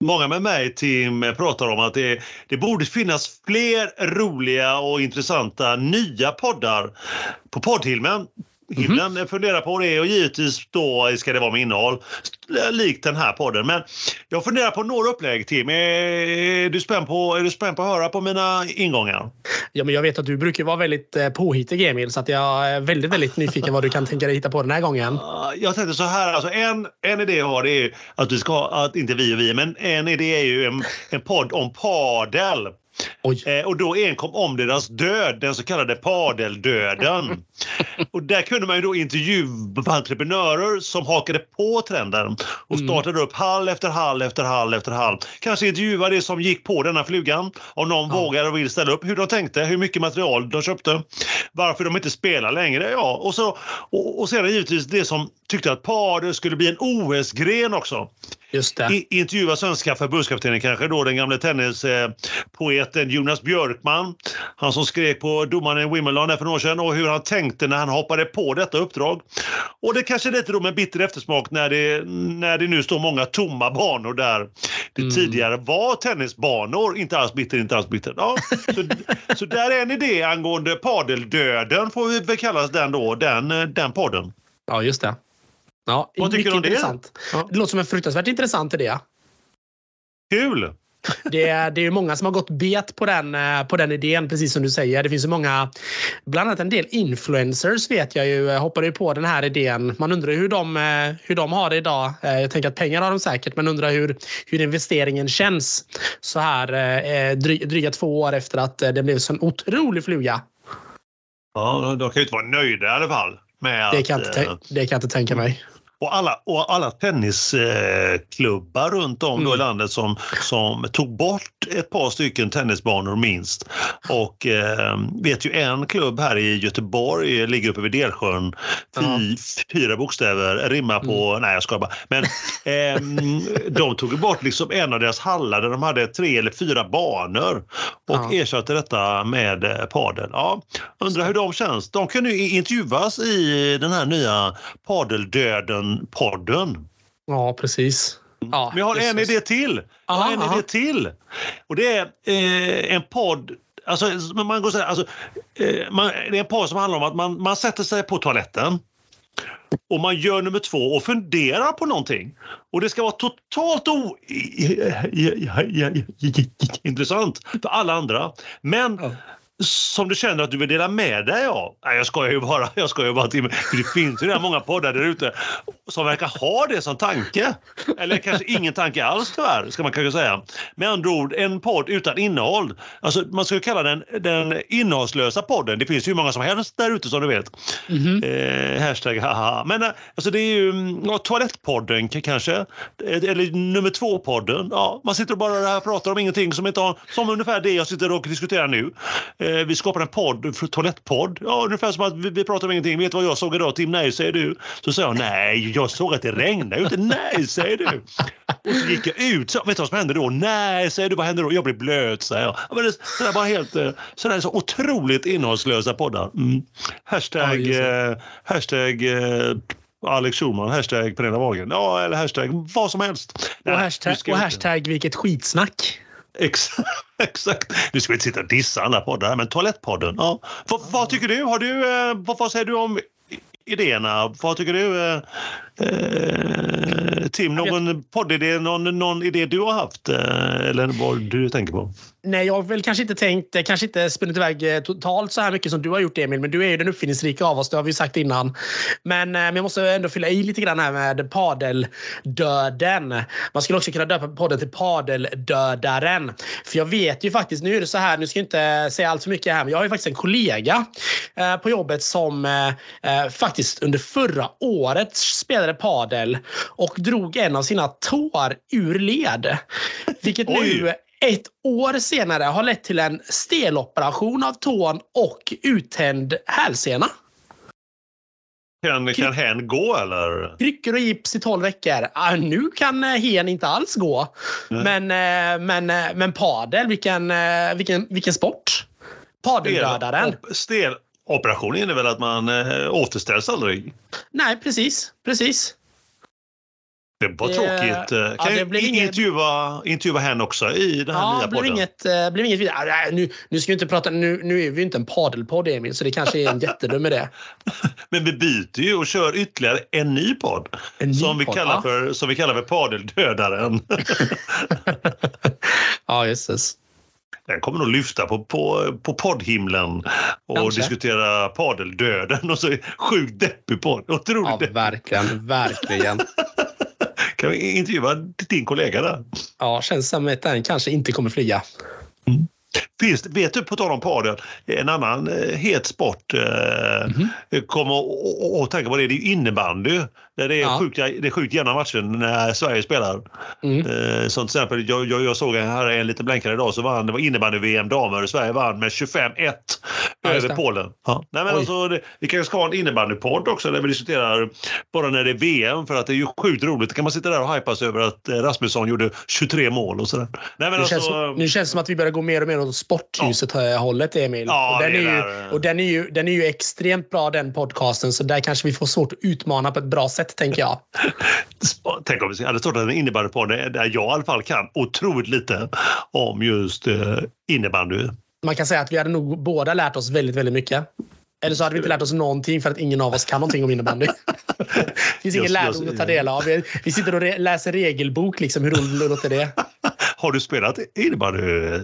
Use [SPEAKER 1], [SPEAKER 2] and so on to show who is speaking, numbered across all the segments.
[SPEAKER 1] Många med mig, Tim, pratar om att det, det borde finnas fler roliga och intressanta nya poddar på poddhilmen. Himlen mm funderar på det och givetvis då ska det vara med innehåll likt den här podden. Men jag funderar på några upplägg Tim. Är du spänd på, är du spänd på att höra på mina ingångar?
[SPEAKER 2] Ja, men jag vet att du brukar vara väldigt eh, påhittig Emil så att jag är väldigt, väldigt nyfiken vad du kan tänka dig hitta på den här gånn.
[SPEAKER 1] Jag tänkte så här, alltså en, en idé jag har är att vi ska, att inte vi och vi, men en idé är ju en, en podd om padel. Eh, och då enkom om deras död, den så kallade padeldöden. och där kunde man ju då intervjua entreprenörer som hakade på trenden och mm. startade mm. upp hall efter hall efter hall efter hall. Kanske intervjua det som gick på denna flugan, om någon ja. vågar och vill ställa upp, hur de tänkte, hur mycket material de köpte, varför de inte spelar längre. Ja, och, så, och, och sedan givetvis det som tyckte att padel skulle bli en OS-gren också.
[SPEAKER 2] Just det.
[SPEAKER 1] I, intervjua svenska förbundskaptenen kanske då, den gamle tennispoeten Jonas Björkman. Han som skrek på domaren i Wimbledon för några år sedan och hur han tänkte när han hoppade på detta uppdrag. Och det kanske är lite då med bitter eftersmak när det, när det nu står många tomma banor där det mm. tidigare var tennisbanor. Inte alls bitter, inte alls bitter. Ja, så, så där är en idé angående padeldöden får vi väl kalla den då, den, den podden.
[SPEAKER 2] Ja, just det. Ja,
[SPEAKER 1] Vad tycker du om det?
[SPEAKER 2] Ja. Det låter som en fruktansvärt intressant idé.
[SPEAKER 1] Kul!
[SPEAKER 2] Det är, det är många som har gått bet på den, eh, på den idén, precis som du säger. Det finns ju många, bland annat en del influencers vet jag ju, hoppade ju på den här idén. Man undrar hur de, eh, hur de har det idag. Eh, jag tänker att pengar har de säkert, men undrar hur, hur investeringen känns så här dryga två år efter att det blev så en otrolig fluga.
[SPEAKER 1] Ja, de kan ju inte vara nöjda i alla fall. Med
[SPEAKER 2] det, kan att, inte, det kan jag inte tänka mig.
[SPEAKER 1] Och alla, och alla tennisklubbar runt om mm. i landet som, som tog bort ett par stycken tennisbanor minst. Och eh, vet ju en klubb här i Göteborg, ligger uppe vid Delsjön, fy, fyra bokstäver, rimmar på, mm. nej jag skojar bara. Men eh, de tog bort liksom en av deras hallar där de hade tre eller fyra banor och ja. ersatte detta med eh, padel. Ja, undrar hur de känns. De kan nu intervjuas i den här nya padeldöden podden.
[SPEAKER 2] Ja, precis. Ja,
[SPEAKER 1] Men jag har en idé till. Jag har en aha. idé till. Och det är eh, en podd Alltså, man går så här, alltså, eh, man, det är en podd som handlar om att man, man sätter sig på toaletten och man gör nummer två och funderar på någonting. Och det ska vara totalt o... intressant för alla andra. Men ja som du känner att du vill dela med dig av? Nej, jag skojar ju bara. Jag skojar bara till, det finns ju redan många poddar där ute som verkar ha det som tanke. Eller kanske ingen tanke alls tyvärr, ska man kanske säga. Med andra ord, en podd utan innehåll. Alltså, man skulle kalla den den innehållslösa podden. Det finns ju många som helst där ute som du vet. Mm -hmm. eh, hashtag haha. Men eh, alltså, det är ju mm, ja, toalettpodden kanske. Eller nummer två-podden. Ja, man sitter och bara och pratar om ingenting som inte har, som ungefär det jag sitter och diskuterar nu. Eh, vi skapade en podd, toalettpodd. Ja, ungefär som att vi, vi pratar om ingenting. Vet du vad jag såg idag Tim? Nej, säger du. Så sa jag nej, jag såg att det regnade ute. Nej, säger du. Och så gick jag ut. Så, vet du vad som hände då? Nej, säger du. Vad hände då? Jag blev blöt, säger jag. Men det, så där bara helt, eh, så där så otroligt innehållslösa poddar. Mm. Hashtag, ja, eh, hashtag eh, Alex Schulman, hashtag Pernilla Wahlgren. Ja, eller hashtag vad som helst.
[SPEAKER 2] Och hashtag, och hashtag vilket skitsnack.
[SPEAKER 1] Exakt. Exakt. Nu ska vi inte sitta och dissa alla poddar men Toalettpodden. Ja. Vad, vad tycker du? Har du eh, vad, vad säger du om idéerna? Vad tycker du? Eh, Eh, eh Tim, någon poddidé, någon, någon idé du har haft eh, eller vad du tänker på?
[SPEAKER 2] Nej, jag har väl kanske inte tänkt, kanske inte spunnit iväg eh, totalt så här mycket som du har gjort Emil, men du är ju den uppfinningsrika av oss, det har vi sagt innan. Men, men jag måste ändå fylla i lite grann här med padeldöden. Man skulle också kunna döpa podden till padeldödaren. För jag vet ju faktiskt, nu är det så här, nu ska jag inte säga allt för mycket här, men jag har ju faktiskt en kollega eh, på jobbet som eh, faktiskt under förra året spelade padel och drog en av sina tår ur led. Vilket nu ett år senare har lett till en steloperation av tån och uttänd hälsena.
[SPEAKER 1] Kan, kan hen gå eller?
[SPEAKER 2] Kryckor och gips i 12 veckor. Ah, nu kan eh, hen inte alls gå. Men, eh, men, eh, men padel, vilken, vilken, vilken sport? Padeldödaren.
[SPEAKER 1] Stel, operationen är väl att man återställs aldrig?
[SPEAKER 2] Nej, precis. precis.
[SPEAKER 1] Det var tråkigt. Kan ja, jag intervjua, intervjua henne också i den här ja, nya
[SPEAKER 2] podden? Inget, uh, blev inget vidare. Nej, nu, nu ska vi inte prata, nu, nu är vi inte en padelpodd Emil, så det kanske är en jättedum idé.
[SPEAKER 1] Men vi byter ju och kör ytterligare en ny podd. En ny som, vi podd, kallar ja. för, som vi kallar för Padeldödaren.
[SPEAKER 2] ja, jösses.
[SPEAKER 1] Den kommer nog lyfta på, på, på poddhimlen och Kanske. diskutera padeldöden och så sjukt deppig podd. Otroligt
[SPEAKER 2] ja, verkligen, verkligen.
[SPEAKER 1] kan vi intervjua din kollega där?
[SPEAKER 2] Ja, känns som att den kanske inte kommer flyga.
[SPEAKER 1] Mm. Finns, vet du, på tal om padel, en annan eh, het sport eh, mm -hmm. kommer att tänka på det, det är innebandy. Det är, ja. sjukt, det är sjukt jämna matcher när Sverige spelar. Mm. Eh, som till exempel, jag, jag, jag såg här en liten blänkare idag så vann, det var innebandy-VM damer. Sverige vann med 25-1 ja, över Polen. Ja. Nej, men alltså, det, vi kanske ska ha en innebandypodd också där vi diskuterar bara när det är VM för att det är ju sjukt roligt. Då kan man sitta där och hypas över att eh, Rasmusson gjorde 23 mål och sådär. Nej, men
[SPEAKER 2] nu,
[SPEAKER 1] alltså,
[SPEAKER 2] känns, nu känns det som att vi börjar gå mer och mer åt sportljuset-hållet, Emil.
[SPEAKER 1] Ja,
[SPEAKER 2] och den,
[SPEAKER 1] är,
[SPEAKER 2] är ju, och den, är ju, den är ju extremt bra den podcasten så där kanske vi får svårt att utmana på ett bra sätt, tänker jag.
[SPEAKER 1] Tänk om vi hade startat en innebandypodd där jag i alla fall kan otroligt lite om just eh, innebandy.
[SPEAKER 2] Man kan säga att vi hade nog båda lärt oss väldigt, väldigt mycket. Eller så hade vi inte lärt oss någonting för att ingen av oss kan någonting om innebandy. det finns ingen lärdom att ta del av. Vi sitter och re läser regelbok. Liksom. Hur roligt låter det?
[SPEAKER 1] Har du spelat innebandy?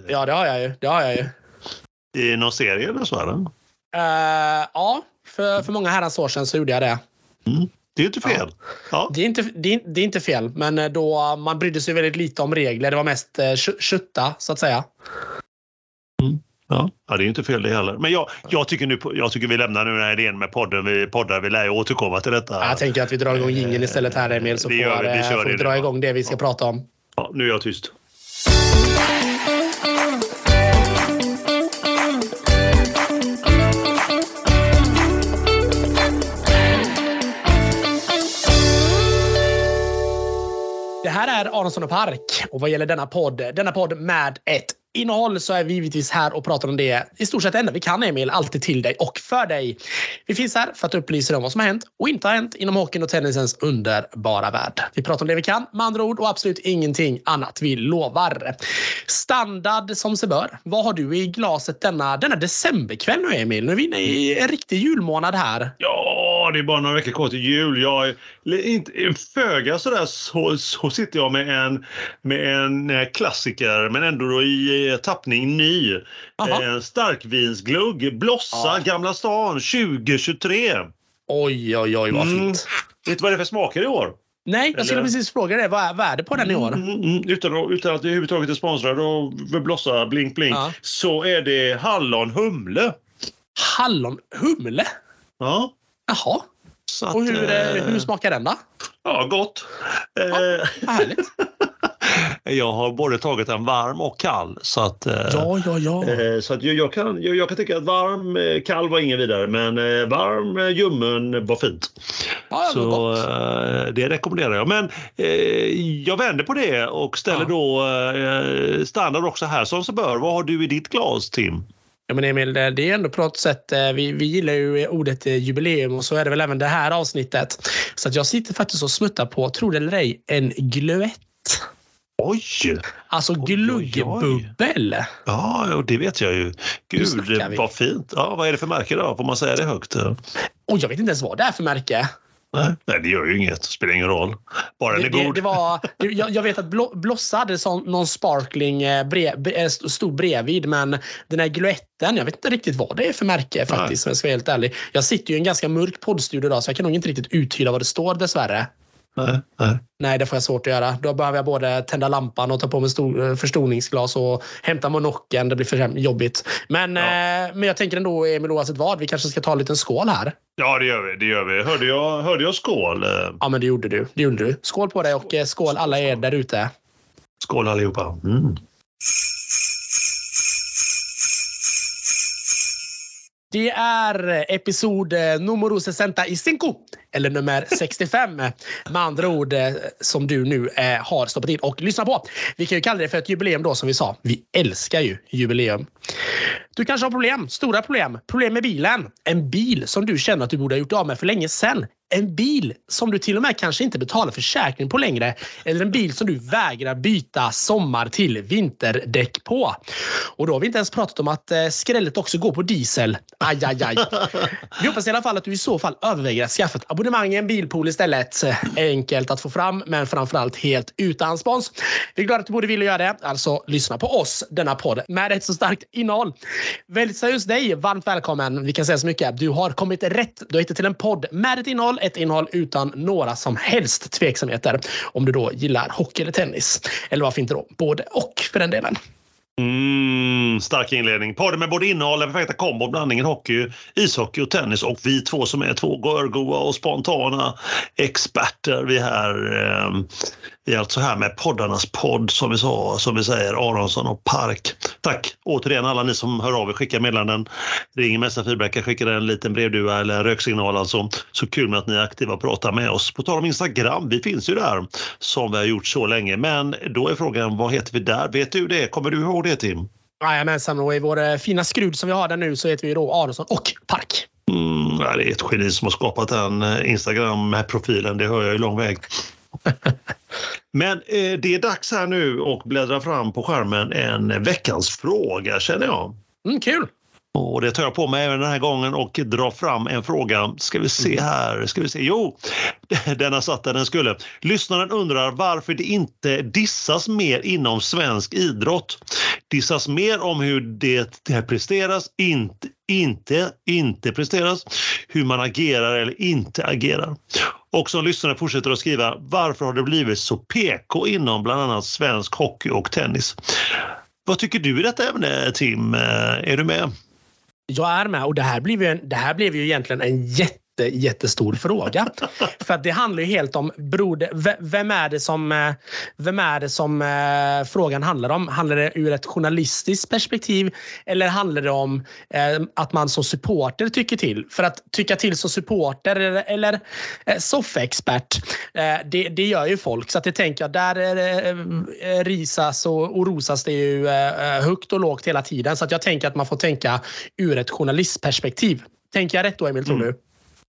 [SPEAKER 2] Ja, det har jag ju. Det har jag ju.
[SPEAKER 1] I någon serie eller så? Eller?
[SPEAKER 2] Uh, ja, för, för många herrans år sedan så gjorde jag det.
[SPEAKER 1] Mm. Det är inte fel. Ja.
[SPEAKER 2] ja. Det, är inte, det, är, det är inte fel, men eh, då man brydde sig väldigt lite om regler. Det var mest eh, kötta, så att säga.
[SPEAKER 1] Mm. Ja. ja, det är inte fel det heller. Men jag, jag, tycker, nu, jag tycker vi lämnar nu den här idén med podden. Vi poddar, vi lär ju återkomma till detta.
[SPEAKER 2] Jag tänker att vi drar igång jingeln istället här Emil, så vi får, vi, vi, eh, får vi dra igång det vi ska ja. prata om.
[SPEAKER 1] Ja, nu är jag tyst.
[SPEAKER 2] Det här är Aronsson och Park och vad gäller denna podd, denna podd med ett innehåll så är vi givetvis här och pratar om det i stort sett enda vi kan Emil, alltid till dig och för dig. Vi finns här för att upplysa dig om vad som har hänt och inte har hänt inom hockeyn och tennisens underbara värld. Vi pratar om det vi kan med andra ord och absolut ingenting annat. Vi lovar. Standard som sig bör. Vad har du i glaset denna, denna decemberkväll nu Emil? Nu är vi inne i en riktig julmånad här.
[SPEAKER 1] Ja, det är bara några veckor kvar till jul. Jag är inte, föga sådär så, så sitter jag med en, med en eh, klassiker men ändå då i tappning ny. Eh, starkvinsglugg, Blossa, ja. Gamla stan 2023.
[SPEAKER 2] Oj, oj, oj vad mm. fint.
[SPEAKER 1] Vet du vad det är för smaker i år?
[SPEAKER 2] Nej, jag skulle precis fråga det. Vad är värdet på den i år? Mm,
[SPEAKER 1] mm, mm. utan, utan att vi överhuvudtaget är sponsrade av Blossa Blink Blink ja. så är det hallon humle.
[SPEAKER 2] Hallon humle?
[SPEAKER 1] Ja.
[SPEAKER 2] Jaha. Att, och hur, eh, hur smakar den då?
[SPEAKER 1] Ja, gott.
[SPEAKER 2] Ja, eh, härligt.
[SPEAKER 1] Jag har både tagit en varm och kall. Så att,
[SPEAKER 2] eh, ja, ja, ja.
[SPEAKER 1] Eh, så att jag, kan, jag, jag, kan tycka att varm, eh, kall var ingen vidare men varm ljummen var fint.
[SPEAKER 2] Ja,
[SPEAKER 1] så
[SPEAKER 2] var
[SPEAKER 1] det rekommenderar jag. Men jag vänder på det och ställer ja. då standard också här som så bör. Vad har du i ditt glas Tim?
[SPEAKER 2] Ja, men Emil, det är ändå på något sätt, vi, vi gillar ju ordet jubileum och så är det väl även det här avsnittet. Så att jag sitter faktiskt och smuttar på, tror det eller ej, en glöett.
[SPEAKER 1] Oj!
[SPEAKER 2] Alltså gluggbubbel.
[SPEAKER 1] Ja, det vet jag ju. Gud, vad fint. Ja, vad är det för märke då? Får man säga det högt?
[SPEAKER 2] Och jag vet inte ens vad det är för märke.
[SPEAKER 1] Nej, det gör ju inget. Det spelar ingen roll. Bara den är
[SPEAKER 2] god.
[SPEAKER 1] Det,
[SPEAKER 2] det var, jag, jag, vet att Blossa hade sån, någon sparkling brev, stod bredvid, men den här gluetten, jag vet inte riktigt vad det är för märke faktiskt, om jag ska vara helt ärlig. Jag sitter ju i en ganska mörk poddstudio idag, så jag kan nog inte riktigt uttyda vad det står dessvärre.
[SPEAKER 1] Nej, nej.
[SPEAKER 2] nej, det får jag svårt att göra. Då behöver jag både tända lampan och ta på mig eh, förstoringsglas och hämta monokeln. Det blir för jobbigt. Men, ja. eh, men jag tänker ändå, Emil, oavsett vad, vi kanske ska ta en liten skål här.
[SPEAKER 1] Ja, det gör vi. Det gör vi. Hörde, jag, hörde jag skål?
[SPEAKER 2] Ja, men det gjorde du. Det gjorde du. Skål på dig och eh, skål alla er där ute.
[SPEAKER 1] Skål allihopa. Mm.
[SPEAKER 2] Det är episod eh, numero 65, eller nummer 65 med andra ord eh, som du nu eh, har stoppat in och lyssnat på. Vi kan ju kalla det för ett jubileum då som vi sa. Vi älskar ju jubileum. Du kanske har problem, stora problem. Problem med bilen. En bil som du känner att du borde ha gjort av med för länge sedan en bil som du till och med kanske inte betalar försäkring på längre eller en bil som du vägrar byta sommar till vinterdäck på. Och då har vi inte ens pratat om att eh, skrället också går på diesel. Aj, aj, aj. Vi hoppas i alla fall att du i så fall överväger att skaffa ett abonnemang i en bilpool istället. Enkelt att få fram, men framförallt helt utan spons. Vi är glada att du borde vilja göra det. Alltså lyssna på oss, denna podd, med ett så starkt innehåll. Väldigt seriöst dig, varmt välkommen. Vi kan säga så mycket. Du har kommit rätt. Du har hittat till en podd med ett innehåll ett innehåll utan några som helst tveksamheter. Om du då gillar hockey eller tennis. Eller varför inte då både och för den delen.
[SPEAKER 1] Mm, stark inledning. Podden med både innehåll, den perfekta kombo, blandningen hockey, ishockey och tennis och vi två som är två görgoa och spontana experter. Vi här eh, vi är alltså här med poddarnas podd som vi sa, som vi säger, Aronsson och Park. Tack återigen alla ni som hör av er, skickar meddelanden, ringer Mässa feedbackar, skickar en liten brevduva eller en röksignal alltså. Så kul med att ni är aktiva och pratar med oss. På tal om Instagram, vi finns ju där som vi har gjort så länge. Men då är frågan, vad heter vi där? Vet du det? Kommer du ihåg det Tim?
[SPEAKER 2] Jajamensan, och i vår eh, fina skrud som vi har där nu så heter vi då Aronsson och Park.
[SPEAKER 1] Mm, det är ett geni som har skapat den eh, Instagram-profilen, det hör jag ju lång väg. Men eh, det är dags här nu att bläddra fram på skärmen en veckans fråga känner jag.
[SPEAKER 2] Mm, kul!
[SPEAKER 1] Och det tar jag på mig även den här gången och drar fram en fråga. Ska vi se mm. här. Ska vi se. Jo, den har satt där den skulle. Lyssnaren undrar varför det inte dissas mer inom svensk idrott. Dissas mer om hur det presteras, inte, inte, inte presteras, hur man agerar eller inte agerar. Och som lyssnare fortsätter att skriva varför har det blivit så PK inom bland annat svensk hockey och tennis? Vad tycker du i detta ämne Tim? Eh, är du med?
[SPEAKER 2] Jag är med och det här blev ju, en, det här blev ju egentligen en jätte jätte, jättestor fråga. För att det handlar ju helt om, bror, vem är det som, eh, vem är det som eh, frågan handlar om? Handlar det ur ett journalistiskt perspektiv eller handlar det om eh, att man som supporter tycker till? För att tycka till som supporter eller, eller eh, soffexpert, eh, det, det gör ju folk. Så att jag tänker att där eh, risas och, och rosas det ju eh, högt och lågt hela tiden. Så att jag tänker att man får tänka ur ett journalistperspektiv. Tänker jag rätt då, Emil, tror mm. du?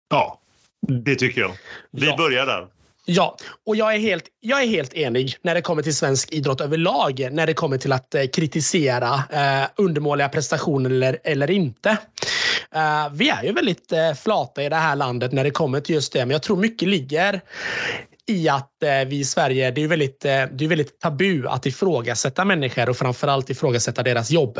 [SPEAKER 1] Ja, det tycker jag. Vi ja. börjar där.
[SPEAKER 2] Ja, och jag är, helt, jag är helt enig när det kommer till svensk idrott överlag. När det kommer till att eh, kritisera eh, undermåliga prestationer eller, eller inte. Eh, vi är ju väldigt eh, flata i det här landet när det kommer till just det. Men jag tror mycket ligger i att eh, vi i Sverige, det är väldigt, eh, det är väldigt tabu att ifrågasätta människor och framförallt ifrågasätta deras jobb.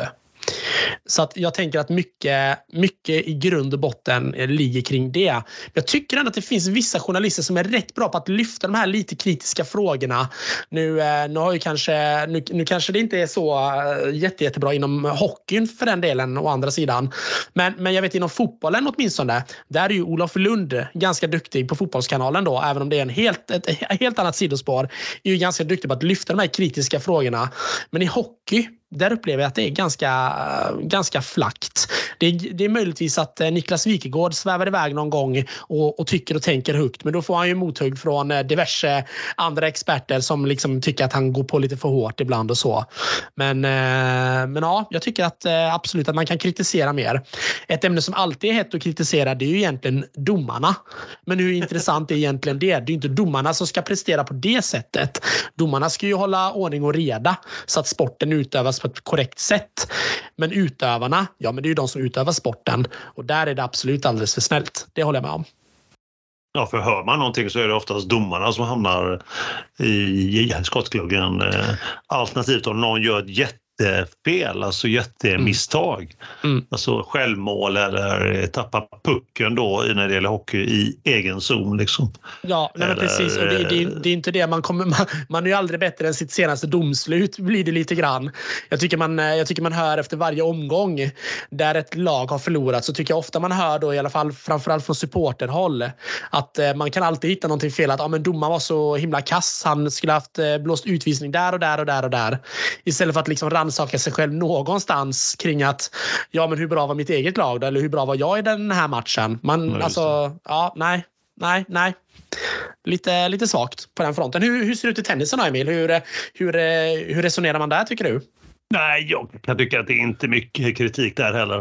[SPEAKER 2] Så att jag tänker att mycket, mycket i grund och botten eh, ligger kring det. Jag tycker ändå att det finns vissa journalister som är rätt bra på att lyfta de här lite kritiska frågorna. Nu, eh, nu, har ju kanske, nu, nu kanske det inte är så eh, jätte, jättebra inom hockeyn för den delen å andra sidan. Men, men jag vet inom fotbollen åtminstone. Där är ju Olof Lund ganska duktig på Fotbollskanalen då, även om det är en helt, ett helt annat sidospår. Är ju ganska duktig på att lyfta de här kritiska frågorna. Men i hockey där upplever jag att det är ganska, ganska flackt. Det, det är möjligtvis att eh, Niklas Wikegård svävar iväg någon gång och, och, tycker och tänker högt. Men då får han ju mothugg från eh, diverse andra experter som liksom tycker att han går på lite för hårt ibland och så. Men, eh, men ja, jag tycker att absolut att man kan kritisera mer. Ett ämne som alltid är hett att kritisera det är ju egentligen domarna. Men hur intressant är egentligen det? Det är ju inte domarna som ska prestera på det sättet. Domarna ska ju hålla ordning och reda så att sporten utövas på ett korrekt sätt. Men utövarna, ja men det är ju de som utövar sporten och där är det absolut alldeles för snällt. Det håller jag med om.
[SPEAKER 1] Ja, för hör man någonting så är det oftast domarna som hamnar i skottgluggen. Eh, alternativt om någon gör ett jätte jättefel, alltså jättemisstag. Mm. mm. Alltså självmål eller tappa pucken då när det gäller hockey i egen zon. Liksom.
[SPEAKER 2] Ja, nej, eller, precis. Och det, det, det, är inte det. Man, kommer, man, man är ju aldrig bättre än sitt senaste domslut blir det lite grann. Jag tycker, man, jag tycker man hör efter varje omgång där ett lag har förlorat så tycker jag ofta man hör då i alla fall framförallt från supporterhåll att eh, man kan alltid hitta någonting fel. Att ah, men domaren var så himla kass. Han skulle haft eh, blåst utvisning där och där och där och där. Istället för att liksom rannsaka sig själv någonstans kring att ja, men hur bra var mitt eget lag då? Eller hur bra var jag i den här matchen? Man, ja, alltså, ja, nej, nej, nej. Lite, lite svagt på den fronten. Hur, hur ser det ut i tennisen då, Emil? Hur, hur, hur resonerar man där tycker du?
[SPEAKER 1] Nej, jag kan tycka att det är inte mycket kritik där heller.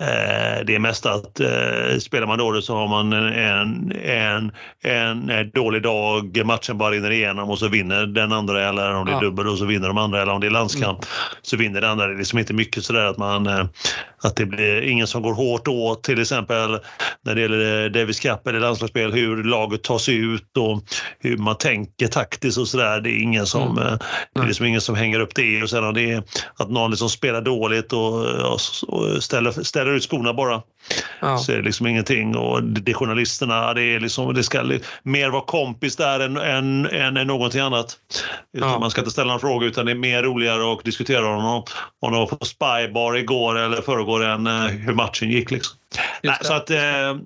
[SPEAKER 1] Eh, det är mest att eh, spelar man dåligt så har man en, en, en, en dålig dag, matchen bara rinner igenom och så vinner den andra eller om det är dubbel och så vinner de andra eller om det är landskamp mm. så vinner den andra. Det är liksom inte mycket sådär att man eh, att det blir ingen som går hårt åt till exempel när det gäller Davis Cup eller landslagsspel, hur laget tar sig ut och hur man tänker taktiskt och sådär. Det är ingen som, mm. det är liksom ingen som hänger upp det och sen om det är att någon liksom spelar dåligt och, och ställer, ställer ut skorna bara. Ja. Så är det liksom ingenting och det är journalisterna, det, är liksom, det ska mer vara kompis där än, än, än, än någonting annat. Ja. Man ska inte ställa någon fråga utan det är mer roligare att diskutera honom, honom på Spybar igår eller förrgår än eh, hur matchen gick. Liksom. Nej, så att, eh,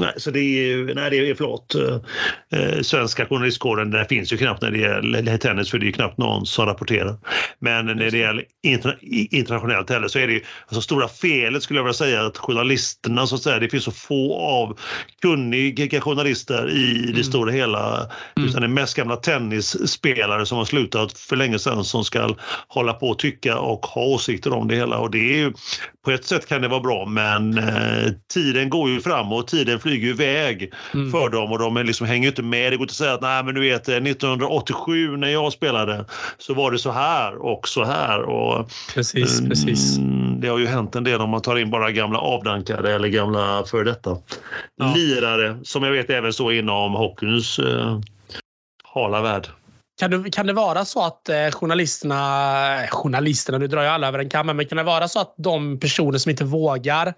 [SPEAKER 1] nej, så det är, nej, det är förlåt. Eh, svenska journalistkåren, där finns ju knappt när det gäller tennis för det är ju knappt någon som rapporterar. Men när det gäller interna internationellt heller så är det ju, alltså stora felet skulle jag vilja säga att journalisterna så att säga, det finns så få av kunniga journalister i det mm. stora hela. Mm. Utan det är mest gamla tennisspelare som har slutat för länge sedan som ska hålla på och tycka och ha åsikter om det hela och det är ju, på ett sätt kan det vara bra men eh, tiden går ju framåt, tiden flyger ju iväg mm. för dem och de är liksom, hänger inte med. Det går inte att säga att nej men du vet 1987 när jag spelade så var det så här och så här. Och,
[SPEAKER 2] precis, mm, precis.
[SPEAKER 1] Det har ju hänt en del om man tar in bara gamla avdankade eller gamla före detta ja. lirare som jag vet även så inom hockeyns eh, hala värld.
[SPEAKER 2] Kan det, kan det vara så att eh, journalisterna, eh, journalisterna, nu drar jag alla över en kammare, men kan det vara så att de personer som inte vågar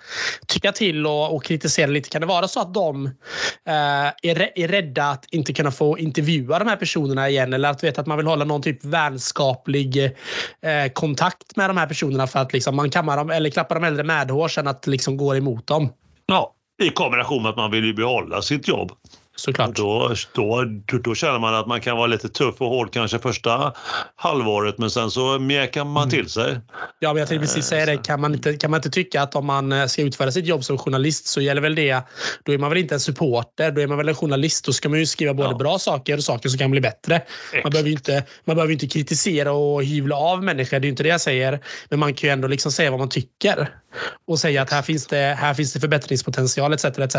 [SPEAKER 2] tycka till och, och kritisera lite, kan det vara så att de eh, är, är rädda att inte kunna få intervjua de här personerna igen eller att, vet, att man vill hålla någon typ vänskaplig eh, kontakt med de här personerna för att liksom, man kammar dem eller klappar dem äldre medhårs än att liksom går emot dem?
[SPEAKER 1] Ja, i kombination med att man vill behålla sitt jobb
[SPEAKER 2] såklart.
[SPEAKER 1] Då, då, då känner man att man kan vara lite tuff och hård kanske första halvåret men sen så mjäkar man mm. till sig.
[SPEAKER 2] Ja, men jag tänkte precis säga det. Kan man, inte, kan man inte tycka att om man eh, ska utföra sitt jobb som journalist så gäller väl det. Då är man väl inte en supporter, då är man väl en journalist. Då ska man ju skriva både ja. bra saker och saker som kan bli bättre. Man behöver, inte, man behöver inte kritisera och hyvla av människor, det är inte det jag säger. Men man kan ju ändå liksom säga vad man tycker och säga att här finns det, här finns det förbättringspotential etc. etc.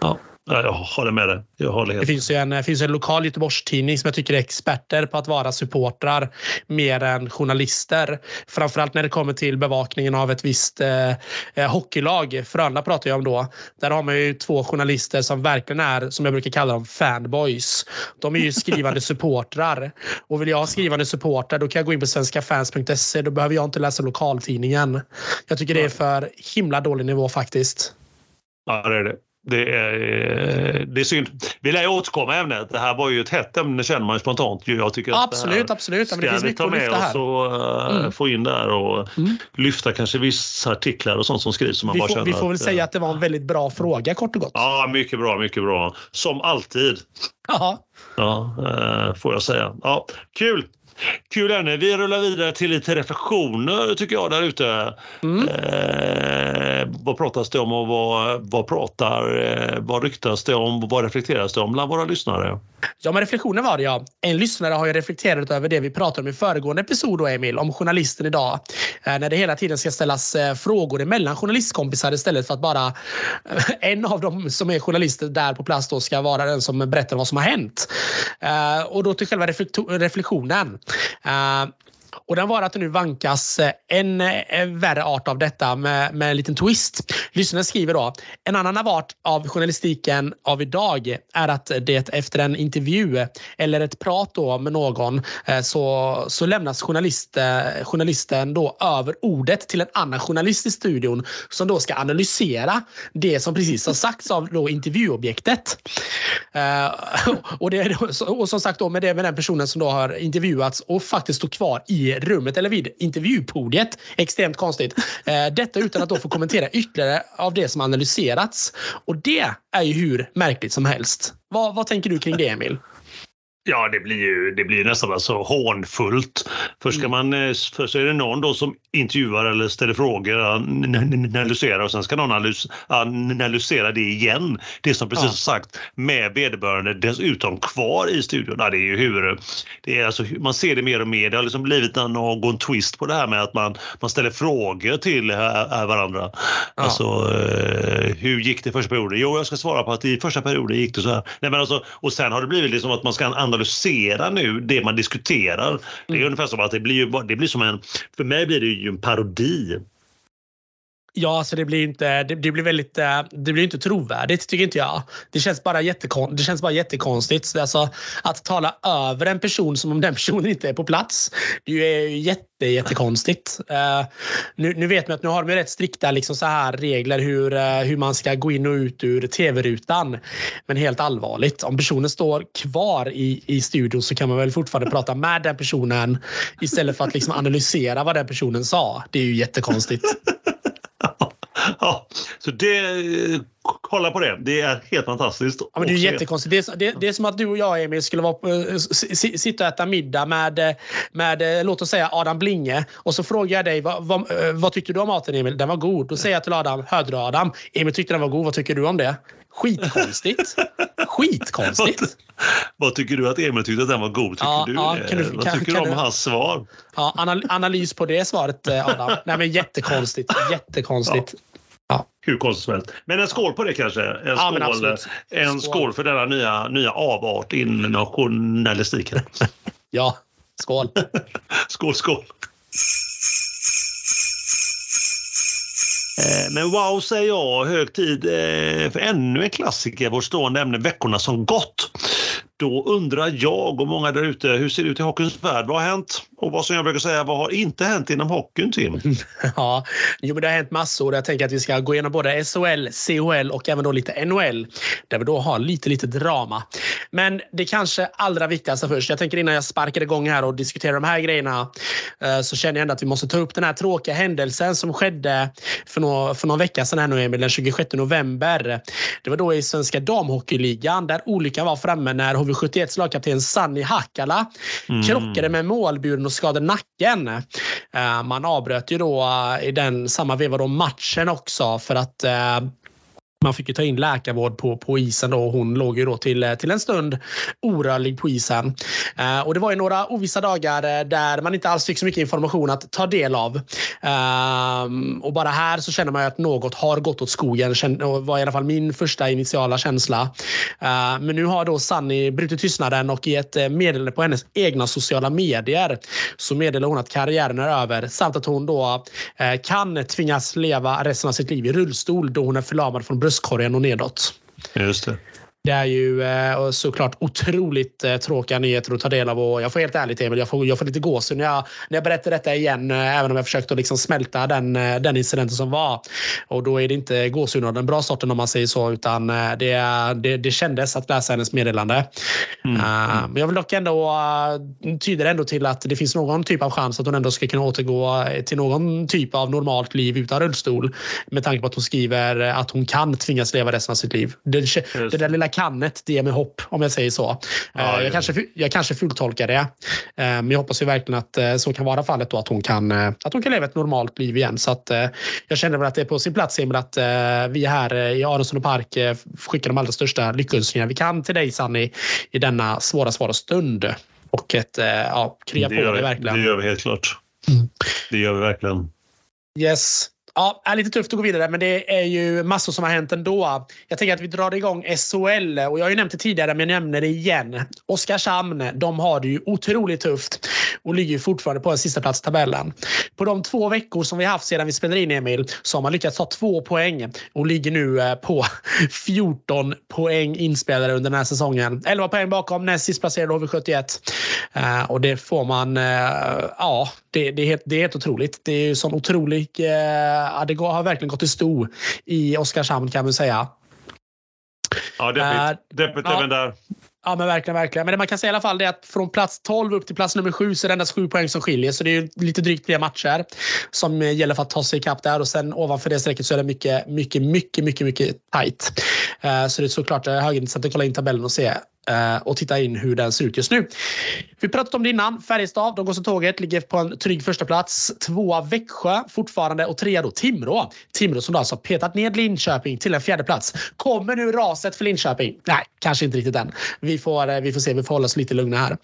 [SPEAKER 1] Ja. Jag håller med dig. Jag håller
[SPEAKER 2] helt. Det finns ju en, finns en lokal Göteborgstidning som jag tycker är experter på att vara supportrar mer än journalister. Framförallt när det kommer till bevakningen av ett visst eh, eh, hockeylag. Frölunda pratar jag om då. Där har man ju två journalister som verkligen är, som jag brukar kalla dem, fanboys. De är ju skrivande supportrar. Och vill jag ha skrivande supportrar då kan jag gå in på svenskafans.se. Då behöver jag inte läsa lokaltidningen. Jag tycker det är för himla dålig nivå faktiskt.
[SPEAKER 1] Ja, det är det. Det är, eh, det är synd. Vi lär återkomma ämnet. Det här var ju ett hett ämne känner man ju spontant. Jag tycker
[SPEAKER 2] absolut, absolut. Ska
[SPEAKER 1] det finns mycket ta med oss och mm. få in där och mm. lyfta kanske vissa artiklar och sånt som skrivs. Som man
[SPEAKER 2] vi,
[SPEAKER 1] bara
[SPEAKER 2] får, vi får väl att, säga att det var en väldigt bra fråga kort och gott.
[SPEAKER 1] Ja, mycket bra, mycket bra. Som alltid.
[SPEAKER 2] Jaha.
[SPEAKER 1] Ja, eh, får jag säga. Ja, kul! Kul ämne. Vi rullar vidare till lite reflektioner tycker jag där ute. Mm. Eh, vad pratas det om och vad, vad pratar, eh, vad ryktas det om vad reflekteras det om bland våra lyssnare?
[SPEAKER 2] Ja, men reflektioner var det ja. En lyssnare har ju reflekterat över det vi pratade om i föregående episod då, Emil, om journalisten idag. Eh, när det hela tiden ska ställas eh, frågor emellan journalistkompisar istället för att bara eh, en av dem som är journalister där på plats då ska vara den som berättar vad som har hänt. Eh, och då till själva reflektionen. Uh, och den var att det nu vankas eh, en eh, värre art av detta med, med en liten twist. Lyssnaren skriver då. En annan art av journalistiken av idag är att det efter en intervju eller ett prat då med någon eh, så, så lämnas journalist, journalisten då över ordet till en annan journalist i studion som då ska analysera det som precis har sagts av då intervjuobjektet. Och, det, och som sagt då med det med den personen som då har intervjuats och faktiskt står kvar i rummet eller vid intervjupodiet. Extremt konstigt. Eh, detta utan att då få kommentera ytterligare av det som analyserats. Och det är ju hur märkligt som helst. Vad, vad tänker du kring det, Emil?
[SPEAKER 1] Ja, det blir ju det blir nästan alltså hånfullt. Först, ska man, eh, först är det någon då som intervjuar eller ställer frågor, analyserar och sen ska någon analysera det igen. Det som precis ja. sagt med vederbörande dessutom kvar i studion. Ja, det är ju hur, det är alltså, man ser det mer och mer. Det har liksom blivit någon twist på det här med att man, man ställer frågor till varandra. Ja. Alltså, eh, hur gick det första perioden? Jo, jag ska svara på att i första perioden gick det så här. Nej, men alltså, och sen har det blivit liksom att man ska analysera nu det man diskuterar. Det är mm. ungefär som att det blir, ju, det blir som en, för mig blir det ju en parodi.
[SPEAKER 2] Ja, alltså det blir inte, det, det, blir väldigt, eh, det blir inte trovärdigt tycker inte jag. Det känns bara, jättekon, det känns bara jättekonstigt. Alltså, att tala över en person som om den personen inte är på plats. Det är ju jätte, jättekonstigt. Uh, nu, nu vet man att nu har de rätt strikta liksom så här regler hur, uh, hur man ska gå in och ut ur tv-rutan. Men helt allvarligt, om personen står kvar i, i studion så kan man väl fortfarande prata med den personen istället för att liksom analysera vad den personen sa. Det är ju jättekonstigt.
[SPEAKER 1] ja, så det, kolla på det. Det är helt fantastiskt.
[SPEAKER 2] Ja, men det är jättekonstigt. Det är, det, det är som att du och jag, Emil, skulle vara, sitta och äta middag med, med, låt oss säga Adam Blinge. Och så frågar jag dig, vad, vad, vad tyckte du om maten Emil? Den var god. Då säger jag till Adam, hörde du Adam? Emil tyckte den var god. Vad tycker du om det? Skitkonstigt. Skitkonstigt.
[SPEAKER 1] vad, vad, tycker du att Emil tyckte att den var god? Tycker ja, du, ja, du vad kan, tycker kan du om du, hans svar?
[SPEAKER 2] Ja, analys på det svaret, eh, Adam. Nej, men jättekonstigt. Jättekonstigt. Ja.
[SPEAKER 1] Ja. Hur konstigt som helst. Men en skål på det kanske? En, ja, skål, en skål. skål för denna nya, nya avart inom journalistiken.
[SPEAKER 2] ja, skål.
[SPEAKER 1] skål, skål. Eh, men wow säger jag, hög tid eh, för ännu en klassiker, vårt stående ämne Veckorna som gått. Då undrar jag och många där ute, hur ser det ut i hockeyns värld? Vad har hänt? Och vad som jag brukar säga, vad har inte hänt inom hockeyn, Tim?
[SPEAKER 2] ja, jo, men det har hänt massor. Jag tänker att vi ska gå igenom både SHL, CHL och även då lite NHL, där vi då har lite, lite drama. Men det kanske allra viktigaste först. Jag tänker innan jag sparkar igång här och diskuterar de här grejerna eh, så känner jag ändå att vi måste ta upp den här tråkiga händelsen som skedde för, nå för någon vecka sedan här nu, Emil, den 26 november. Det var då i Svenska damhockeyligan där olyckan var framme när HV71 lagkapten Sanni Hakala mm. krockade med målburen och skadade nacken. Eh, man avbröt ju då eh, i den samma veva då matchen också för att eh, man fick ju ta in läkarvård på, på isen då och hon låg ju då till, eh, till en stund orörlig på isen. Eh, och det var ju några ovissa dagar eh, där man inte alls fick så mycket information att ta del av. Eh, och bara här så känner man ju att något har gått åt skogen. Det var i alla fall min första initiala känsla. Eh, men nu har då Sanni brutit tystnaden och i ett eh, meddelande på hennes egna sociala medier så meddelar hon att karriären är över samt att hon då eh, kan tvingas leva resten av sitt liv i rullstol då hon är förlamad från bröstkorgen och nedåt.
[SPEAKER 1] Just det.
[SPEAKER 2] Det är ju eh, såklart otroligt eh, tråkiga nyheter att ta del av och jag får helt ärligt Emil, jag får, jag får lite gåshud när jag, när jag berättar detta igen, eh, även om jag försökt att liksom smälta den, den incidenten som var. Och då är det inte gåshud av den bra sorten om man säger så, utan det, det, det kändes att läsa hennes meddelande. Mm. Uh, men jag vill dock ändå, uh, tyder ändå till att det finns någon typ av chans att hon ändå ska kunna återgå till någon typ av normalt liv utan rullstol. Med tanke på att hon skriver att hon kan tvingas leva resten av sitt liv. Det, det där lilla kannet, det ger mig hopp om jag säger så. Ja, eh, jag, kanske, jag kanske fulltolkar det. Eh, men jag hoppas ju verkligen att eh, så kan vara fallet då att hon kan, att hon kan leva ett normalt liv igen. Så att jag känner väl att det är på sin plats Emil att vi här i Aronsson och Park skickar de allra största lyckönskningar vi kan till dig Sanni i denna svåra, svåra stund. Och ett, ja, krya på dig verkligen.
[SPEAKER 1] Det gör vi helt klart. Mm. Det gör vi verkligen.
[SPEAKER 2] Yes. Ja, är lite tufft att gå vidare, men det är ju massor som har hänt ändå. Jag tänker att vi drar igång SHL och jag har ju nämnt det tidigare, men jag nämner det igen. Oskarshamn, de har det ju otroligt tufft och ligger fortfarande på en sista plats tabellen. På de två veckor som vi haft sedan vi spelade in Emil så har man lyckats ta två poäng och ligger nu eh, på 14 poäng inspelade under den här säsongen. 11 poäng bakom näst sist placerade HV71. Eh, och det får man, eh, ja, det, det, är helt, det är helt otroligt. Det är ju sån otrolig ja, det har verkligen gått i sto i Oskarshamn kan man säga.
[SPEAKER 1] Ja, deppigt. Deppigt även där.
[SPEAKER 2] Ja, men verkligen, verkligen. Men det man kan säga i alla fall är att från plats 12 upp till plats nummer 7 så är det endast 7 poäng som skiljer. Så det är lite drygt tre matcher som gäller för att ta sig ikapp där. Och sen ovanför det strecket så är det mycket, mycket, mycket, mycket, mycket tajt. Uh, så det är såklart högintressant att kolla in tabellen och se eh, Eh, och titta in hur den ser ut just nu. Vi pratat om det innan. Färjestad, de går som tåget, ligger på en trygg första plats. Tvåa Växjö fortfarande och trea då Timrå. Timrå som då alltså petat ned Linköping till en fjärde plats. Kommer nu raset för Linköping? Nej, kanske inte riktigt än. Vi får, eh, vi får se. Vi får hålla oss lite lugna här.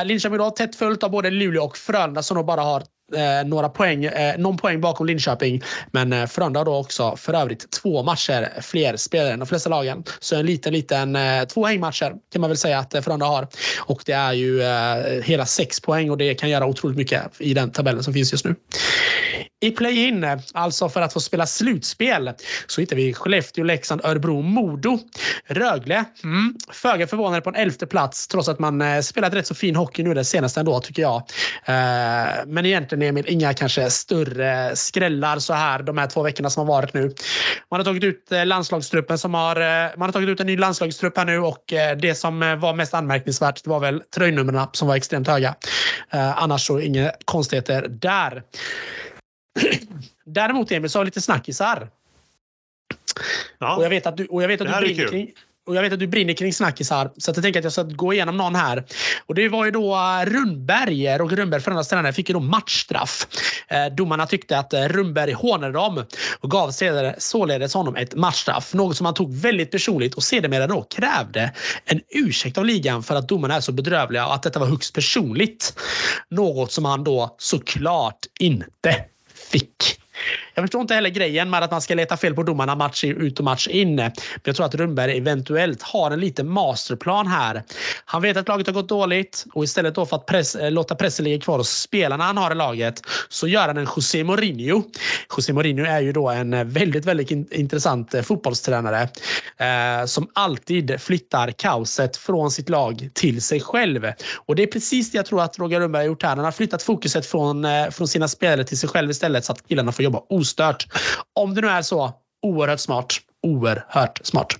[SPEAKER 2] Eh, Linköping då tätt följt av både Luleå och Frölunda som då bara har Eh, några poäng, eh, någon poäng bakom Linköping. Men eh, Frölunda har då också för övrigt två matcher fler spelare än de flesta lagen. Så en liten, liten eh, två hängmatcher kan man väl säga att eh, Frölunda har. Och det är ju eh, hela sex poäng och det kan göra otroligt mycket i den tabellen som finns just nu. I play-in, alltså för att få spela slutspel, så hittar vi Skellefteå, Leksand, Örebro, Modo. Rögle, mm, föga förvånande på en elfte plats trots att man eh, spelat rätt så fin hockey nu den senaste ändå tycker jag. Eh, men egentligen Emil, inga kanske större skrällar så här de här två veckorna som har varit nu. Man har tagit ut eh, landslagstruppen som har, eh, man har tagit ut en ny landslagstrupp här nu och eh, det som var mest anmärkningsvärt det var väl tröjnumren som var extremt höga. Annars så inga konstigheter där. Däremot Emil så har vi lite snackisar.
[SPEAKER 1] Ja.
[SPEAKER 2] Och jag vet att du, och jag vet att du brinner kring och jag vet att du brinner kring snackisar. Så att jag tänker att jag ska gå igenom någon här. Och det var ju då eh, Rundberg, och Rundberg, Frölundas tränare, fick ju då matchstraff. Eh, domarna tyckte att eh, Rundberg hånade dem och gav således honom ett matchstraff. Något som han tog väldigt personligt och sedermera då krävde en ursäkt av ligan för att domarna är så bedrövliga och att detta var högst personligt. Något som han då såklart inte fick. Jag förstår inte heller grejen med att man ska leta fel på domarna match ut och match in. Men jag tror att Rundberg eventuellt har en liten masterplan här. Han vet att laget har gått dåligt och istället då för att press, eh, låta pressen ligga kvar och spelarna han har i laget så gör han en José Mourinho. José Mourinho är ju då en eh, väldigt, väldigt in, intressant eh, fotbollstränare eh, som alltid flyttar kaoset från sitt lag till sig själv. Och det är precis det jag tror att Roger Rundberg har gjort här. Han har flyttat fokuset från, eh, från sina spelare till sig själv istället så att killarna får jobba ostört. Om det nu är så, oerhört smart. Oerhört smart.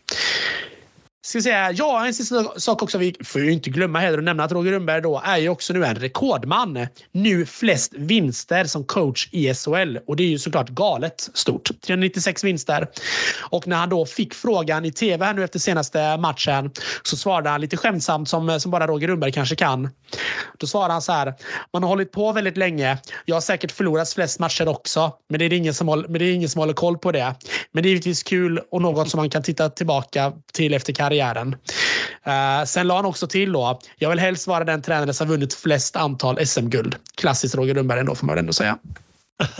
[SPEAKER 2] Ska vi säga, ja, en sista sak också. Vi får ju inte glömma heller att nämna att Roger Rundberg då är ju också nu en rekordman. Nu flest vinster som coach i SHL och det är ju såklart galet stort. 396 vinster. Och när han då fick frågan i tv här nu efter senaste matchen så svarade han lite skämtsamt som, som bara Roger Rundberg kanske kan. Då svarade han så här. Man har hållit på väldigt länge. Jag har säkert förlorat flest matcher också, men det är ingen som håller, men det är ingen som håller koll på det. Men det är givetvis kul och något som man kan titta tillbaka till efter karriären. Uh, sen la han också till då. Jag vill helst vara den tränare som vunnit flest antal SM-guld. Klassiskt Roger Rundberg ändå får man väl ändå säga.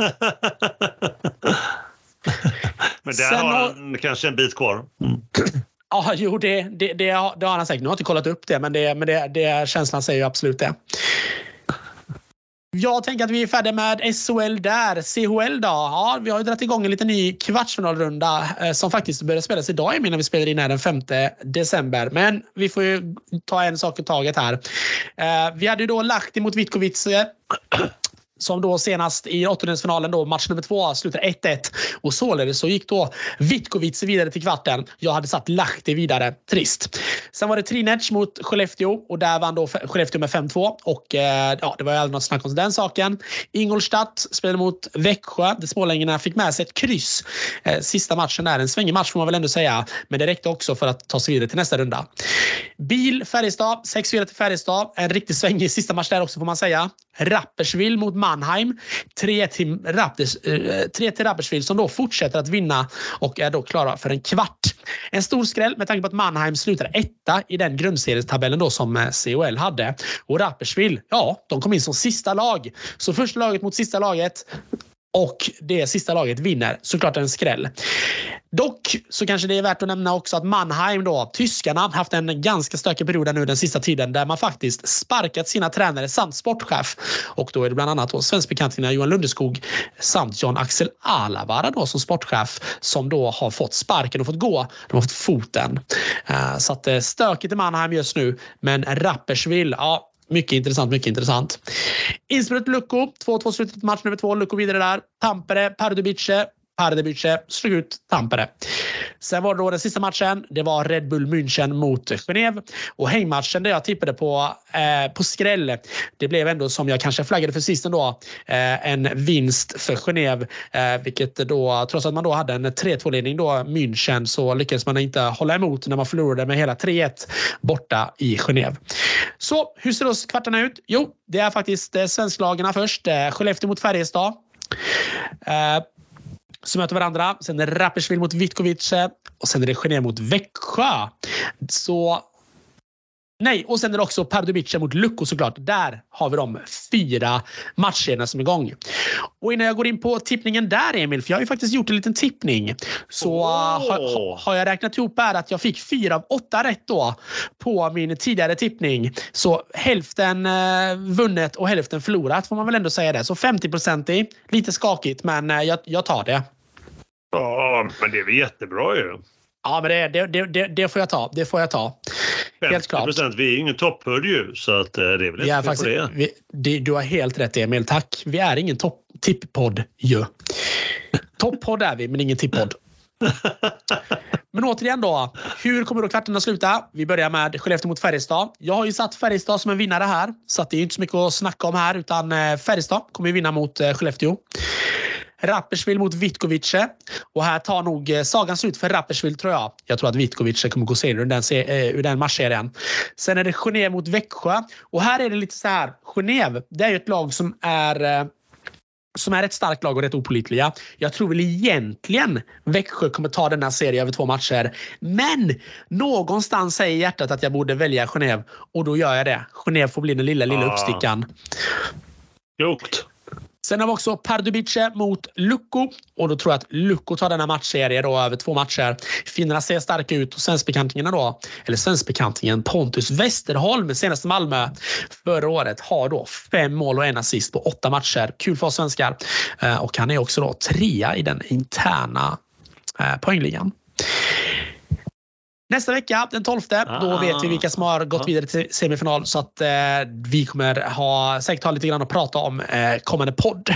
[SPEAKER 1] Men där
[SPEAKER 2] Sen
[SPEAKER 1] har han kanske en bit kvar. Mm.
[SPEAKER 2] Ja, jo, det, det, det, det har han säkert. Nu har jag inte kollat upp det, men, det, men det, det, känslan säger ju absolut det. Jag tänker att vi är färdiga med SHL där. CHL då? Ja, vi har ju dragit igång en liten ny kvartsfinalrunda eh, som faktiskt börjar spelas idag Emil, när vi spelar in här den 5 december. Men vi får ju ta en sak i taget här. Eh, vi hade ju då Lahti mot Vitkovice. Som då senast i åttondelsfinalen, då, match nummer två, slutade 1-1. Och således så gick då Vitkovic vidare till kvarten. Jag hade satt Lahti vidare. Trist. Sen var det Trinec mot Skellefteå och där vann då Skellefteå med 5-2. Och eh, ja, det var ju aldrig något snack om den saken. Ingolstadt spelade mot Växjö där smålänningarna fick med sig ett kryss. Eh, sista matchen där, en svängig match får man väl ändå säga. Men det räckte också för att ta sig vidare till nästa runda. Bil Färjestad, 6-4 till Färjestad. En riktigt svängig sista match där också får man säga. Rapperswil mot Mannheim. 3 till, Rappers, eh, till Rapperswil som då fortsätter att vinna och är då klara för en kvart. En stor skräll med tanke på att Mannheim slutar etta i den grundserietabellen då som eh, COL hade. Och Rapperswil, ja, de kom in som sista lag. Så första laget mot sista laget och det sista laget vinner. Såklart en skräll. Dock så kanske det är värt att nämna också att Mannheim, då, tyskarna, haft en ganska stökig period nu den sista tiden där man faktiskt sparkat sina tränare samt sportchef. Och då är det bland annat då svenskbekantingarna Johan Lundeskog samt John Axel Alavara då som sportchef som då har fått sparken och fått gå. De har fått foten. Eh, så att det är stökigt i Mannheim just nu. Men Rapperswil, ja, mycket intressant, mycket intressant. Inspelad Lucko, 2-2 slutet match nummer två. Lucko vidare där. Tampere, Pardubice. Pardebyce slog ut Tampere. Sen var det då den sista matchen. Det var Red Bull München mot Genève. Och hängmatchen där jag tippade på, eh, på skräll. Det blev ändå som jag kanske flaggade för sist ändå. Eh, en vinst för Genève. Eh, vilket då, trots att man då hade en 3-2-ledning då, München, så lyckades man inte hålla emot när man förlorade med hela 3-1 borta i Genève. Så hur ser då kvartarna ut? Jo, det är faktiskt eh, svensklagarna först. Eh, Skellefteå mot Färjestad. Eh, som möter varandra. Sen är det Rapperswil mot Vitkovice och sen är det Genève mot Växjö. Så Nej, och sen är det också Pardubice mot Lucco såklart. Där har vi de fyra matcherna som är igång. Och innan jag går in på tippningen där Emil, för jag har ju faktiskt gjort en liten tippning. Så oh. har, har, jag räknat ihop här att jag fick fyra av åtta rätt då på min tidigare tippning. Så hälften eh, vunnet och hälften förlorat får man väl ändå säga det. Så 50 i. Lite skakigt, men eh, jag, jag tar det.
[SPEAKER 1] Ja, men det är väl jättebra ju.
[SPEAKER 2] Ja, men det, det, det, det, får jag ta. Det får jag ta.
[SPEAKER 1] Helt klart. Vi är ju ingen topphöjd ju, så att eh, det är väl inte faktiskt, på det.
[SPEAKER 2] Vi, det. Du har helt rätt Emil, tack. Vi är ingen tipppodd ju. Toppodd är vi, men ingen tippodd. Men återigen då, hur kommer då kvartarna sluta? Vi börjar med Skellefteå mot Färjestad. Jag har ju satt Färjestad som en vinnare här, så det är inte så mycket att snacka om här, utan eh, Färjestad kommer vinna mot eh, Skellefteå. Rapperswil mot Vitkovice. Och här tar nog eh, sagan slut för Rapperswil tror jag. Jag tror att Vitkovice kommer gå seger ur den, eh, ur den matchserien. Sen är det Genève mot Växjö. Och här är det lite så här. Genève, det är ju ett lag som är eh, som är ett starkt lag och rätt opolitliga. Jag tror väl egentligen Växjö kommer ta den här serien över två matcher. Men någonstans säger hjärtat att jag borde välja Genève och då gör jag det. Genève får bli den lilla, lilla ah. uppstickan.
[SPEAKER 1] Klokt.
[SPEAKER 2] Sen har vi också Pardubice mot Lucko och då tror jag att Lucko tar denna matchserie då över två matcher. Finnarna ser starka ut och svenskbekantingarna då, eller svenskbekantingen Pontus Westerholm, senaste Malmö förra året, har då fem mål och en assist på åtta matcher. Kul för oss svenskar. Eh, och han är också då trea i den interna eh, poängligan. Nästa vecka, den 12, ah, då vet vi vilka som har gått ah. vidare till semifinal. Så att eh, vi kommer ha, säkert ha lite grann att prata om eh, kommande podd.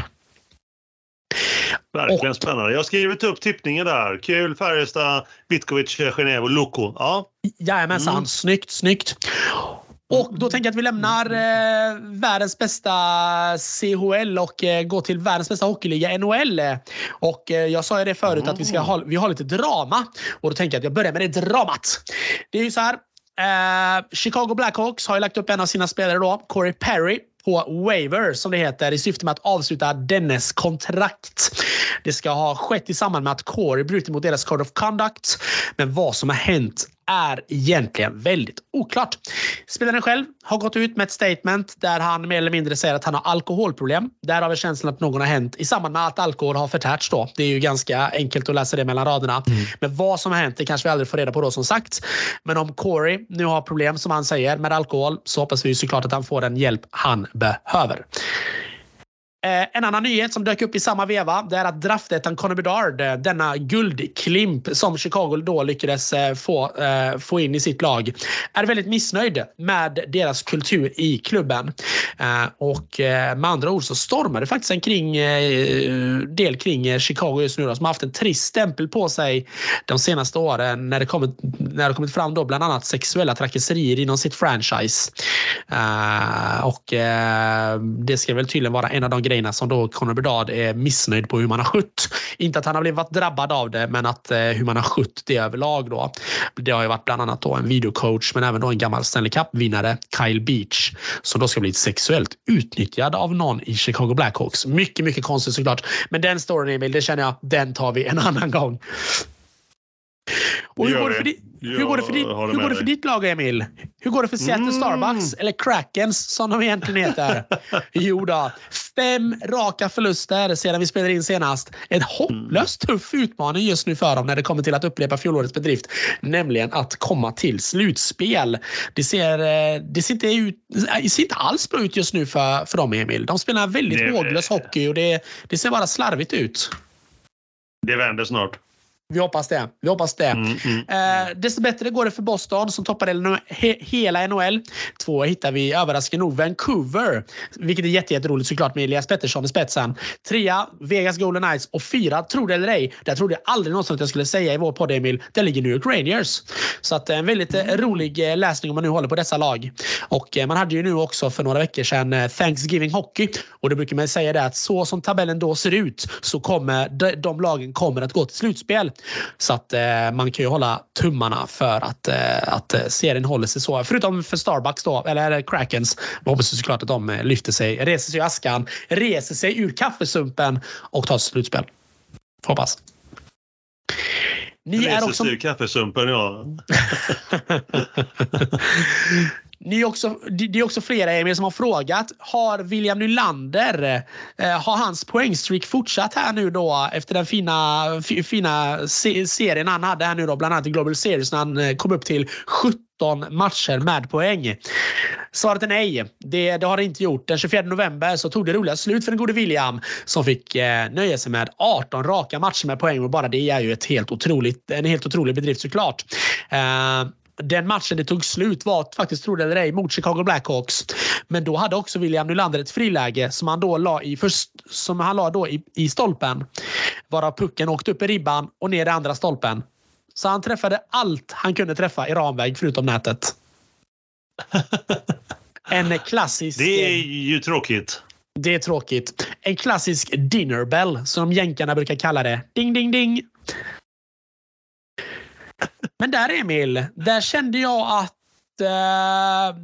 [SPEAKER 1] Verkligen och, spännande. Jag har skrivit upp tippningen där. Kul, Färjestad, Vitkovic, Genève och Loco. Ja.
[SPEAKER 2] Jajamensan. Mm. Snyggt, snyggt. Och då tänker jag att vi lämnar eh, världens bästa CHL och eh, går till världens bästa hockeyliga NHL. Och eh, jag sa ju det förut att vi ska ha, vi har lite drama. Och då tänker jag att jag börjar med det dramat. Det är ju så här. Eh, Chicago Blackhawks har ju lagt upp en av sina spelare då, Corey Perry på waiver som det heter i syfte med att avsluta dennes kontrakt. Det ska ha skett i samband med att Corey brutit mot deras Code of Conduct. Men vad som har hänt är egentligen väldigt oklart. Spelaren själv har gått ut med ett statement där han mer eller mindre säger att han har alkoholproblem. Där har vi känslan att någon har hänt i samband med att alkohol har förtärts. Då. Det är ju ganska enkelt att läsa det mellan raderna. Mm. Men vad som har hänt det kanske vi aldrig får reda på då som sagt. Men om Corey nu har problem som han säger med alkohol så hoppas vi såklart att han får den hjälp han behöver. Eh, en annan nyhet som dök upp i samma veva det är att draftettan Conor Bedard, eh, denna guldklimp som Chicago då lyckades eh, få, få in i sitt lag, är väldigt missnöjd med deras kultur i klubben. Och med andra ord så stormar det faktiskt en kring, del kring Chicago just nu då, som har haft en trist stämpel på sig de senaste åren när det kommit, när det kommit fram då bland annat sexuella trakasserier inom sitt franchise. Och det ska väl tydligen vara en av de grejerna grejerna som då Conor Bedard är missnöjd på hur man har skött. Inte att han har blivit drabbad av det, men att eh, hur man har skött det överlag. Då. Det har ju varit bland annat då en videocoach, men även då en gammal Stanley Cup-vinnare, Kyle Beach, som då ska bli sexuellt utnyttjad av någon i Chicago Blackhawks. Mycket, mycket konstigt såklart. Men den storyn, Emil, det känner jag, den tar vi en annan gång. Och hur går, det för di- hur, går det för ditt, hur går det för ditt lag, Emil? Hur går det för Seattle mm. Starbucks? Eller Krakens, som de egentligen heter. jo då, fem raka förluster sedan vi spelade in senast. En hopplöst tuff utmaning just nu för dem när det kommer till att upprepa fjolårets bedrift. Nämligen att komma till slutspel. Det ser, eh, det ser, inte, ut, det ser inte alls bra ut just nu för, för dem, Emil. De spelar väldigt håglös hockey och det, det ser bara slarvigt ut.
[SPEAKER 1] Det vänder snart.
[SPEAKER 2] Vi hoppas det. Vi hoppas det.
[SPEAKER 1] Mm, mm,
[SPEAKER 2] Eh, desto bättre går det för Boston som toppar he, hela NHL. Två hittar vi överraskande nog Vancouver, vilket är jätte, jätteroligt såklart med Elias Pettersson i spetsen. Trea, Vegas Golden Knights och fyra, tro det eller ej, där trodde jag aldrig någonsin att jag skulle säga i vår podd Emil, där ligger New York Rangers. Så att eh, en väldigt eh, rolig eh, läsning om man nu håller på dessa lag. Och man hade ju nu också för några veckor sedan Thanksgiving Hockey och då brukar man säga det att så som tabellen då ser ut så kommer de, de lagen kommer att gå till slutspel. Så att eh, man kan ju hålla tummarna för att, eh, att eh, serien håller sig så. Förutom för Starbucks då, eller Krakens. Man hoppas ju såklart att de eh, lyfter sig, reser sig ur askan, reser sig ur kaffesumpen och tar slutspel. Hoppas. Ni är
[SPEAKER 1] Reser
[SPEAKER 2] också...
[SPEAKER 1] sig ur kaffesumpen, ja.
[SPEAKER 2] Ni är också, det är också flera Emil som har frågat. Har William Nylander, eh, har hans poängstreak fortsatt här nu då efter den fina, fina serien han hade här nu då, bland annat i Global Series när han eh, kom upp till 17 matcher med poäng? Svaret är nej. Det, det har det inte gjort. Den 24 november så tog det roliga slut för den gode William som fick eh, nöja sig med 18 raka matcher med poäng och bara det är ju ett helt otroligt, en helt otrolig bedrift såklart. Eh, den matchen det tog slut var faktiskt, tro det eller ej, mot Chicago Blackhawks. Men då hade också William Nylander ett friläge som han då la i, först, som han la då i, i stolpen. Varav pucken åkte upp i ribban och ner i andra stolpen. Så han träffade allt han kunde träffa i ramväg förutom nätet. En klassisk...
[SPEAKER 1] Det är ju tråkigt.
[SPEAKER 2] Det är tråkigt. En klassisk dinner bell, som jänkarna brukar kalla det. Ding, ding, ding. Men där Emil, där kände jag att eh,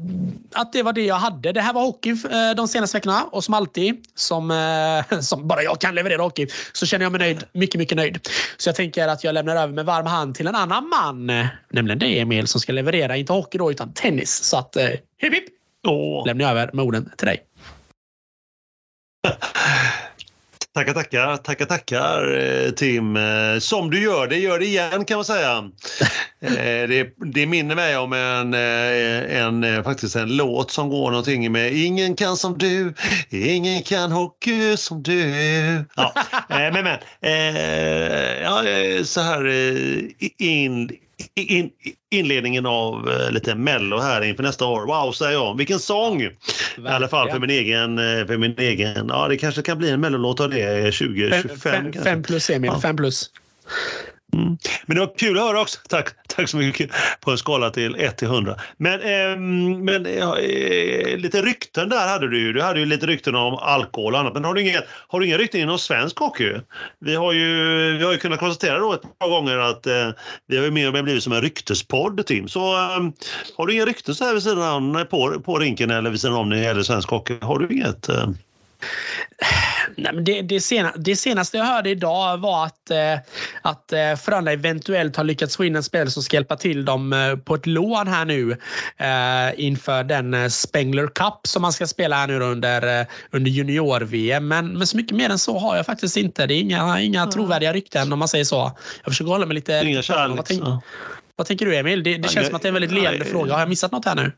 [SPEAKER 2] att det var det jag hade. Det här var hockey eh, de senaste veckorna och som alltid, som, eh, som bara jag kan leverera hockey, så känner jag mig nöjd. Mycket, mycket nöjd. Så jag tänker att jag lämnar över med varm hand till en annan man, nämligen dig Emil, som ska leverera, inte hockey då, utan tennis. Så att, hipp hipp, lämnar jag över med orden till dig.
[SPEAKER 1] Tackar, tackar, tackar, tackar eh, Tim. Eh, Som du gör det, gör det igen kan man säga. Eh, Det, det minner mig om en, en, faktiskt en låt som går någonting med Ingen kan som du, ingen kan hockey som du. Ja, men men, ja, så här in, in, inledningen av eh, lite Mello här inför nästa år. Wow, säger jag. Vilken sång! I alla fall för min egen, eh, för min egen, ja det kanske kan bli en mellolåt av det 2025
[SPEAKER 2] Fem, fem, plus Emil,
[SPEAKER 1] Ja.
[SPEAKER 2] fem plus.
[SPEAKER 1] Mm. Men det var kul att höra också. Tack, tack så mycket på en skala till 1 till 100. Men, eh, men eh, lite rykten där hade du ju. Du hade ju lite rykten om alkohol och annat. Men har du inga, har du inga rykten inom svensk hockey? Vi har ju, vi har ju kunnat konstatera då ett par gånger att eh, vi har ju mer och mer blivit som en ryktespodd, Tim. Så ehm, har du inga rykten så här vid sidan på, på rinken eller vid sidan om när det gäller svensk hockey? Har du inget? Ehm?
[SPEAKER 2] Nej, men det, det, sena, det senaste jag hörde idag var att, eh, att eh, Frölunda eventuellt har lyckats få in en spelare som ska hjälpa till dem eh, på ett lån här nu eh, inför den eh, Spengler Cup som man ska spela här nu under, eh, under junior-VM. Men, men så mycket mer än så har jag faktiskt inte. Det är inga, inga trovärdiga rykten om man säger så. Jag försöker hålla mig lite...
[SPEAKER 1] Inga
[SPEAKER 2] lite vad,
[SPEAKER 1] kärleks...
[SPEAKER 2] tänk,
[SPEAKER 1] ja.
[SPEAKER 2] vad tänker du Emil? Det, det känns
[SPEAKER 1] Nej,
[SPEAKER 2] som att det är en väldigt ledande fråga. Har jag missat något här nu?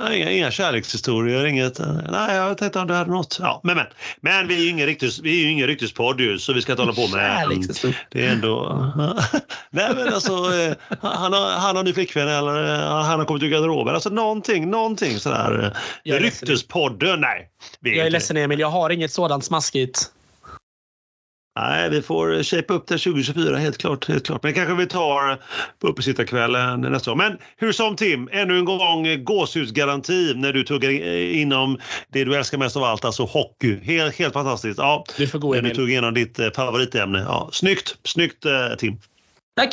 [SPEAKER 1] Nej, Inga, inga kärlekshistorier, inget... eh, Nej, jag tänkte om du hade något. Ja, men, men, men vi är ju ingen, ryktes, vi är ju ingen ryktespodd ju, så vi ska inte hålla på med... Det är ändå... Nej, men alltså, eh, han har, han har ny flickvän eller eh, han har kommit ur garderoben. Alltså någonting, någonting sådär.
[SPEAKER 2] Jag är ledsen.
[SPEAKER 1] Ryktespodden, nej.
[SPEAKER 2] Jag är ledsen Emil, jag har inget sådant smaskigt.
[SPEAKER 1] Nej, vi får shape upp det 2024 helt klart. Helt klart. Men kanske vi tar på uppesittarkvällen nästa år. Men hur som Tim, ännu en gång gåshusgaranti när du tuggar inom det du älskar mest av allt, alltså hockey. Helt, helt fantastiskt. Ja,
[SPEAKER 2] Du får gå
[SPEAKER 1] när du
[SPEAKER 2] Emil.
[SPEAKER 1] tog igenom ditt favoritämne. Ja, snyggt, snyggt eh, Tim.
[SPEAKER 2] Tack!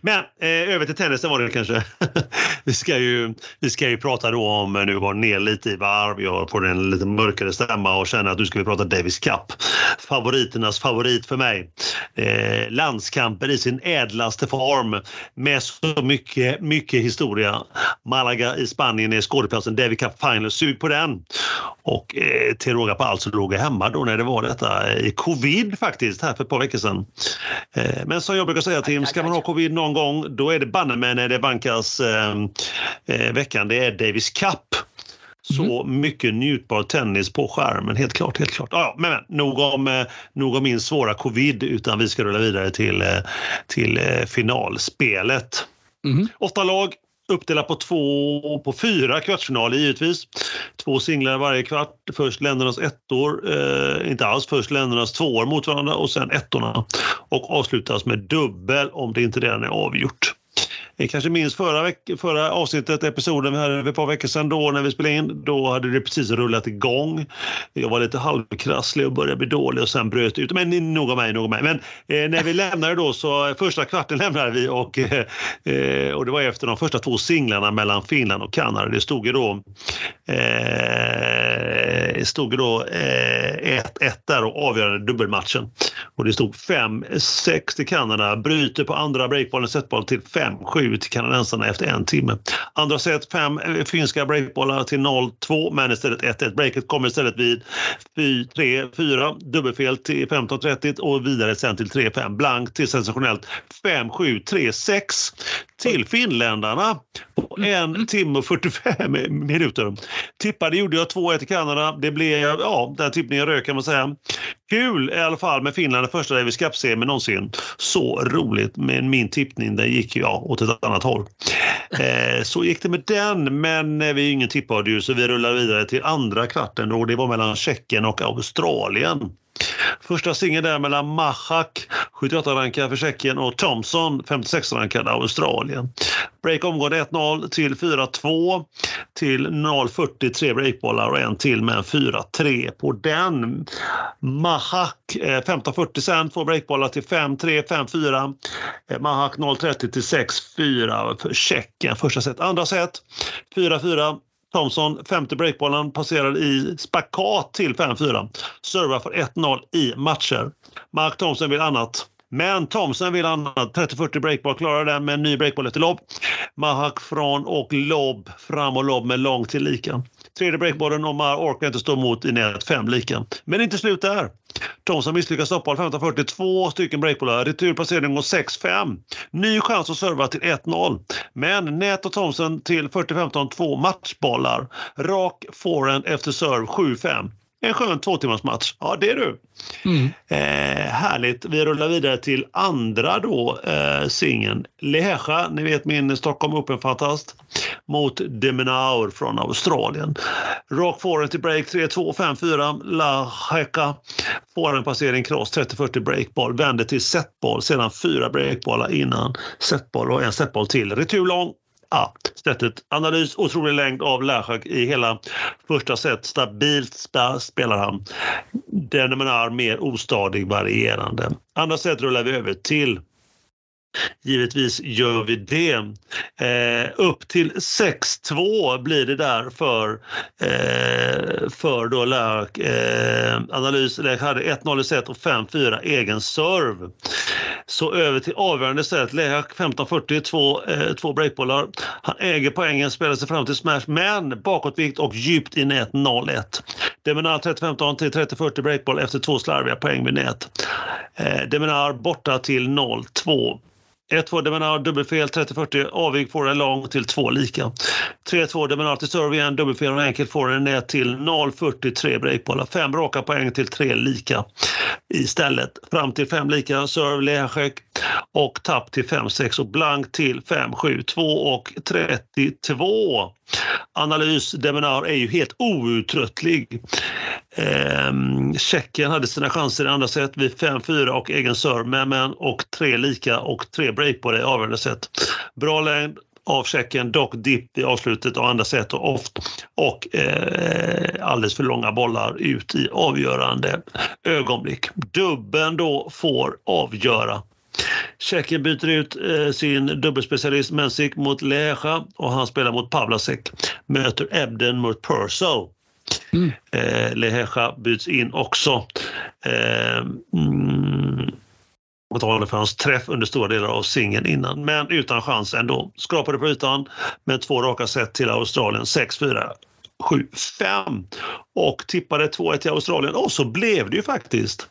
[SPEAKER 1] Men eh, över till tennisen var det kanske. vi, ska ju, vi ska ju prata då om, eh, nu går ner lite i varv, jag får en lite mörkare stämma och känner att nu ska vi prata Davis Cup. Favoriternas favorit för mig. Eh, landskamper i sin ädlaste form med så mycket, mycket historia. Malaga i Spanien är skådeplatsen Davis Cup Final, sug på den. Och eh, till råga på allt så låg jag hemma då när det var detta i covid faktiskt här för ett par veckor sedan. Eh, men som jag brukar säga Tim, ska man ha covid någon gång då är det banne mig när det bankas eh, eh, veckan. Det är Davis Cup. så mm. mycket njutbar tennis på skärmen. Helt klart, helt klart. Ja, men, men nog, om, eh, nog om min svåra covid utan vi ska rulla vidare till, eh, till eh, finalspelet. Mm. Åtta lag, uppdelat på, två, på fyra kvartsfinaler givetvis. Två singlar varje kvart. Först ländernas ettor, eh, inte alls först ländernas tvåor mot varandra och sen ettorna. Och avslutas med dubbel om det inte redan är avgjort. Ni kanske minns förra, veck förra avsnittet, episoden vi hade för ett par veckor sedan då när vi spelade in. Då hade det precis rullat igång. Jag var lite halvkrasslig och började bli dålig och sen bröt ut. Men nog om mig, nog om mig. Men eh, när vi lämnade då så eh, första kvarten lämnade vi och, eh, eh och det var efter de första två singlarna mellan Finland och Kanada. Det stod ju då eh, stod då 1-1 eh, där och avgörande dubbelmatchen. Och det stod 5-6 till Kanada, bryter på andra breakbollen setboll till 5-7 till kanadensarna efter en timme. Andra set fem eh, finska breakbollar till 0-2 men istället 1-1. Breaket kommer istället vid 3-4, dubbelfel till 15-30 och vidare sen till 3-5. Blankt till sensationellt 5-7, 3-6 till finländarna på en timme och 45 minuter. Tippade gjorde jag 2-1 till Kanada. Det blev, ja, den tippningen rök kan man säga. Kul i alla fall med Finland, första Davis Cup-serien någonsin. Så roligt, men min tippning den gick ja, åt ett annat håll. Eh, så gick det med den, men vi är ingen tippradio så vi rullar vidare till andra kvarten och det var mellan Tjeckien och Australien. Första singeln där mellan Mahak, 78-rankad för Tjeckien, och Thompson, 56-rankad Australien. Break omgående 1-0 till 4-2 till 0-40, tre breakbollar och en till med en 4-3 på den. Mahak eh, 15-40 sen, två breakbollar till 5-3, 5-4. Eh, Mahak 0-30 till 6-4 för Tjeckien. Första set. Andra set 4-4 Thompson, femte breakbollen, passerar i spakat till 5-4. Servar för 1-0 i matcher. Mark Thompson vill annat. Men Thompson vill annat. 30-40 breakboll, klarar den med en ny breakboll efter lobb. Mahak från och lobb, fram och lobb med långt till lika. Tredje breakbollen Omar orkar inte stå emot i nät, 5 lika. Men inte slut där. Thomson misslyckas stoppa 15-40, två stycken breakbollar, returpassering går 6-5. Ny chans att serva till 1-0. Men Nät och Thomson till 40-15, två matchbollar. Rak forehand efter serve 7-5 en skön två timmars match. Ja, det är du. Mm. Eh, härligt. Vi rullar vidare till andra då, eh, singeln. Leheja, ni vet min Stockholm Open-fantast, mot Demenaur från Australien. Rak forehand till break 3-2, 5-4. Laheka får en passering cross 30-40 breakboll, vänder till setboll, sedan fyra breakbollar innan setboll och en setboll till. Retur lång ja, sättet. Analys, otrolig längd av Lashak i hela första set. Stabilt spelar han. Den är mer ostadig, varierande. Andra set rullar vi över till Givetvis gör vi det. Eh, upp till 6-2 blir det där för, eh, för då Lärk. Eh, analys Lärk hade 1-0 i set och 5-4 egen serve. Så över till avgörande set. Lehak 15-40, två, eh, två breakbollar. Han äger poängen, spelar sig fram till smash, men bakåtvikt och djupt i nät 0-1. Deminar 30-15 till 30-40 breakboll efter två slarviga poäng vid nät. Eh, Deminar borta till 0-2. 1-2 Demenar dubbelfel, 30-40 avig får en lång till 2 lika. 3-2 Demenar till serve igen, dubbelfel och enkelt får en ner till 0-40, 3 breakbollar. Fem raka poäng till 3 lika istället. Fram till 5 lika, serve Lehacek och tapp till 5-6 och blank till 5-7, 2 och 32. Analys Demenar är ju helt outtröttlig. Ehm, Tjeckien hade sina chanser i andra set vid 5-4 och egen serve med och tre lika och tre break på det avgörande set. Bra längd av Tjeckien, dock dipp i avslutet av andra set och, oft, och eh, alldeles för långa bollar ut i avgörande ögonblick. Dubben då får avgöra. Tjeckien byter ut eh, sin dubbelspecialist Mensik mot Leja och han spelar mot Pavlasek. Möter Ebden mot Purcell. Mm. Eh, Leheja byts in också. Eh, mm, för hans träff under stora delar av singeln innan, men utan chans ändå. Skrapade på ytan med två raka set till Australien, 6-4. 7-5 och tippade 2-1 till Australien och så blev det ju faktiskt.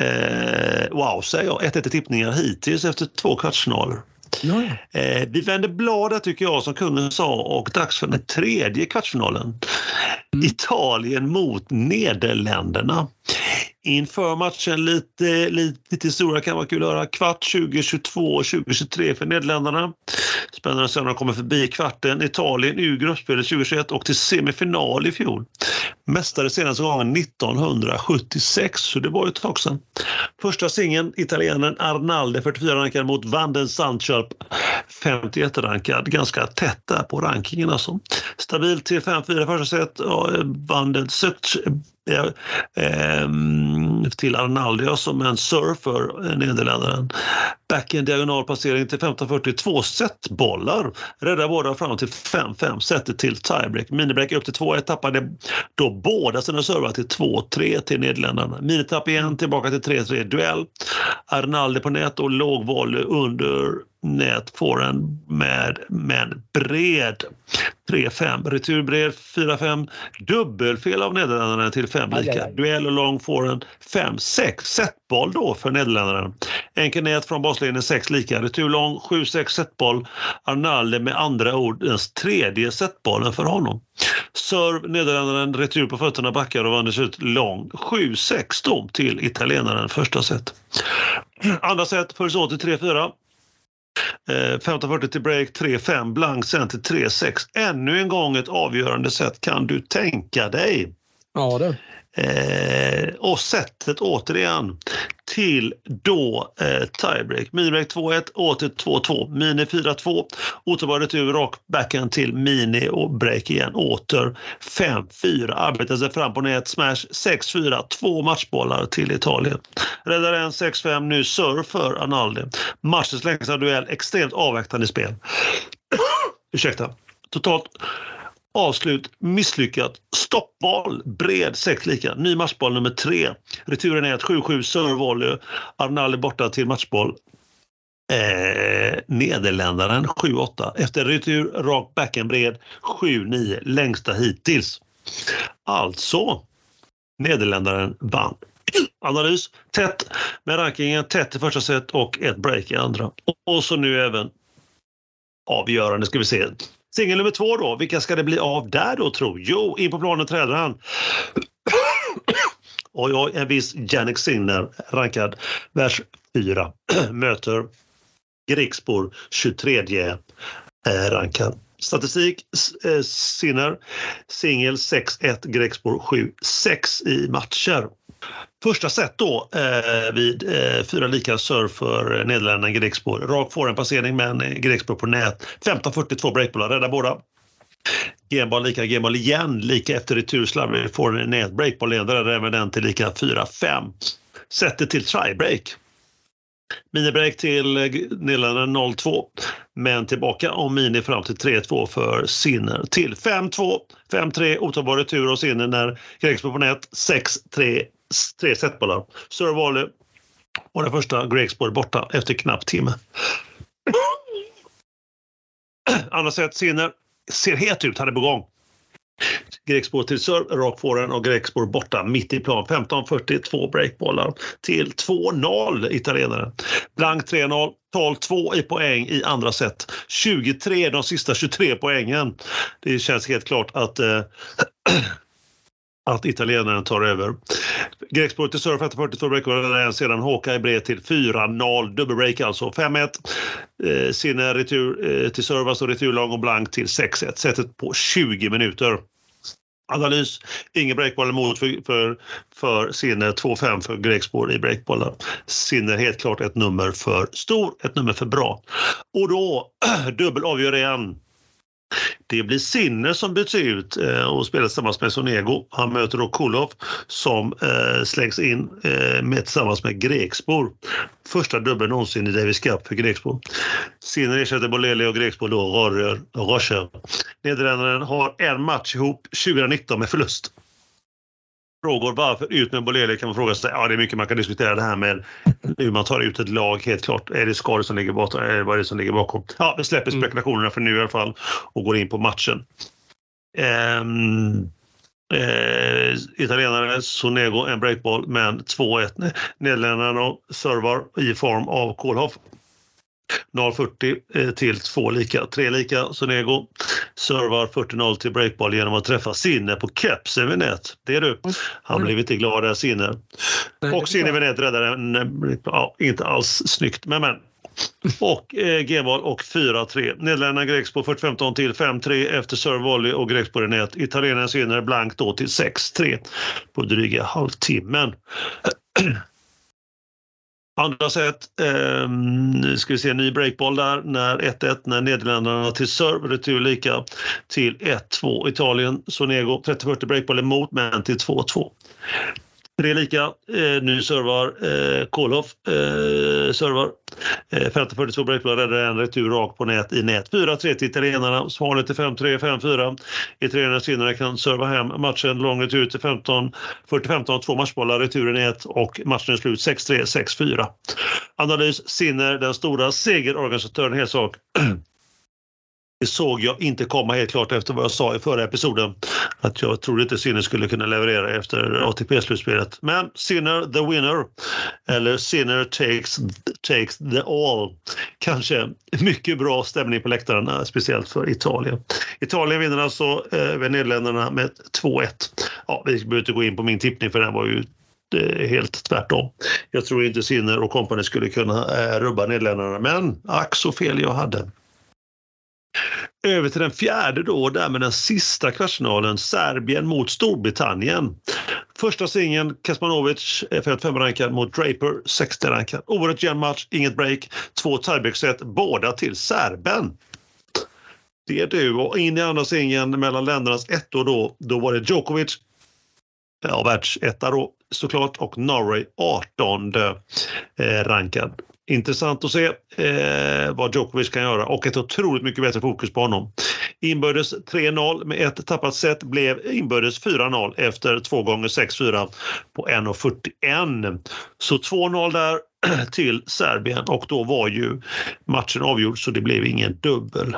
[SPEAKER 1] Eh, wow, säger jag. 1-1 i tippningar hittills efter två kvartsfinaler. Ja, ja. Eh, vi vänder bladet tycker jag som kungen sa och dags för den tredje kvartsfinalen. Mm. Italien mot Nederländerna. Inför matchen lite, lite, lite historia kan vara kul att höra. Kvart 2022 och 2023 för Nederländerna. Spännande att se om de kommer förbi kvarten. Italien ur gruppspelet 2021 och till semifinal i fjol. Mästare senaste gången 1976, så det var ju ett tag sedan. Första singeln, italienaren Arnalde 44 rankad mot Vanden Sandkörp 51 rankad. Ganska tätt där på rankingen alltså. Stabilt till 5-4 första set. Vanden eh, ehm, till Arnaldo som en surfer, eh, Back in diagonal passering till 15-40, två setbollar. Räddar båda fram till 5-5, sätter till tiebreak. Minibreak upp till 2-1, tappade då båda sina servar till 2-3 till Nederländerna. Minitapp igen, tillbaka till 3-3, duell. Arnaldo på nät och låg volley under nätfåren med, med bred 3-5. Returbred 4-5. Dubbelfel av Nederländerna till 5 lika. Aj, aj, aj. Duell och lång forehand 5-6. Setboll då för Nederländerna. Enkel nät från baslinjen 6 lika. Retur lång 7-6 setboll. Arnalde med andra ord den tredje setbollen för honom. Serve, Nederländerna retur på fötterna, backar och vann ut lång 7-6 till italienaren första set. Andra set följs åt till 3-4. Eh, 1540 till break, 3-5 blank sen till 3.6. Ännu en gång ett avgörande sätt kan du tänka dig.
[SPEAKER 2] Ja, det.
[SPEAKER 1] Eh, och sättet återigen till då eh, tiebreak. Minibreak 2-1, åter 2-2. Mini 4-2, återbar retur och backhand till mini och break igen. Åter 5-4. Arbetar sig fram på nät, smash 6-4. Två matchbollar till Italien. Räddar en 6-5, nu serve för Analdi. Matchens längsta duell, extremt avvaktande spel. Ursäkta. Totalt Avslut misslyckat. Stoppboll, bred, sex lika. Ny matchboll nummer tre. Returen är ett 7-7 servevolley. Arnali borta till matchboll. Eh, Nederländaren 7-8. Efter retur, rak backen bred 7-9. Längsta hittills. Alltså, Nederländaren vann. Analys tätt med rankingen tätt i första set och ett break i andra. Och så nu även avgörande ska vi se. Singel nummer två då, vilka ska det bli av där då tro? Jo, in på planen träder han. och jag, en viss Jannik Sinner, rankad världs 4, möter Grigspor 23 rankad. Statistik eh, Sinner, singel 6-1, Grigspor 7-6 i matcher. Första set då eh, vid eh, fyra lika serve för eh, Nederländerna Grekspor. Rak får en passering men eh, Grekspor på nät. 15-42 breakbollar, räddar båda. Genboll lika, genboll igen, lika efter retur slarvig får en nät. Breakboll räddar även den till lika 4-5. Sätter till tiebreak. Minibreak till eh, Nederländerna 0-2, men tillbaka om mini fram till 3-2 för Sinner till 5-2, 5-3 otagbar retur och Sinner när Grekspor på nät 6-3 tre setbollar. Sir Wally och den första Gregspor borta efter knappt timme. Andra set, Sinner ser het ut, han är på gång. Grekspår till serve, rak forehand och Grekspår borta mitt i plan. 15-42 breakbollar till 2-0 italienare. Blank 3-0, 12-2 i poäng i andra set. 23 de sista 23 poängen. Det känns helt klart att eh, att italienaren tar över. Grekspår till serve 42 breakar sedan Hawkeye bred till 4-0. Dubbelbreak alltså. 5-1. Eh, Sinne retur eh, till serve, alltså returlång och blank till 6-1. Sättet på 20 minuter. Analys. Ingen breakboll emot för, för, för Sinne. 2-5 för Grekspår i breakbollar. Sinne helt klart ett nummer för stor, ett nummer för bra. Och då dubbel avgör igen. Det blir Sinner som byts ut eh, och spelar tillsammans med Sonego. Han möter då Kulov som eh, slängs in eh, med, tillsammans med Grekspor. Första dubbeln någonsin i Davis Cup för Grekspor. Sinner ersätter Boleli och Grekspor då Rocher. Nederländerna har en match ihop 2019 med förlust frågor varför ut med Bolele kan man fråga sig. Ja, det är mycket man kan diskutera det här med hur man tar ut ett lag helt klart. Är det skador som ligger bakom? Är det vad är det som ligger bakom? Ja, vi släpper mm. spekulationerna för nu i alla fall och går in på matchen. Um, eh, italienare Sonego en breakball men 2-1. Nederländerna servar i form av Kohlhoff. 0-40 eh, till 2 lika. 3 lika. Sonego servar 40-0 till breakball genom att träffa Sinne på kepsen vid nät. Det är du. Han
[SPEAKER 2] Mm.
[SPEAKER 1] blev inte glad där Sinne. Och Sinne vid nät räddade en, ja, inte alls snyggt, men men. Och eh, G-val och 4-3. Nederländerna på 45 till 5-3 efter serve volley och Grex på nät. Italienarna vinner blankt då till 6-3 på dryga halvtimmen. Andra set, eh, nu ska vi se, ny breakball där när 1-1 när Nederländerna till serve retur lika till 1-2. Italien, Sonego 30-40 breakball emot men till 2-2. Tre lika. Eh, nu servar eh, Kohlhoff. Eh, servar. Eh, 50-42 breakball räddar en retur rakt på nät i nät. 4-3 till italienarna. Svanet till 5-3, 5-4. Italienarna senare kan serva hem matchen. Lång retur till 15, 40-15. Två matchbollar, retur i nät och matchen är slut 6-3, 6-4. Analys Sinner, den stora segerorganisatören, helt sak. Det såg jag inte komma helt klart efter vad jag sa i förra episoden. Att jag trodde inte Sinner skulle kunna leverera efter ATP-slutspelet. Men Sinner the winner. Eller Sinner takes, takes the all. Kanske mycket bra stämning på läktarna, speciellt för Italien. Italien vinner alltså eh, över Nederländerna med 2-1. Ja, vi behöver inte gå in på min tippning för den var ju eh, helt tvärtom. Jag tror inte Sinner och kompani skulle kunna eh, rubba Nederländerna, men ack så fel jag hade. Över till den fjärde då, och därmed den sista kvartsfinalen, Serbien mot Storbritannien. Första singeln Kasmanovic, 55-rankad mot Draper, 60-rankad. Oerhört jämn match, inget break, två tiebreak-set, båda till serben. Det är du. Och in i andra singeln mellan ländernas ettor då, då var det Djokovic, ja, världsetta då såklart, och Norway 18 eh, rankad. Intressant att se eh, vad Djokovic kan göra och ett otroligt mycket bättre fokus på honom. Inbördes 3-0 med ett tappat set blev inbördes 4-0 efter 2 gånger 6-4 på 1.41. Så 2-0 där till Serbien och då var ju matchen avgjord så det blev ingen dubbel.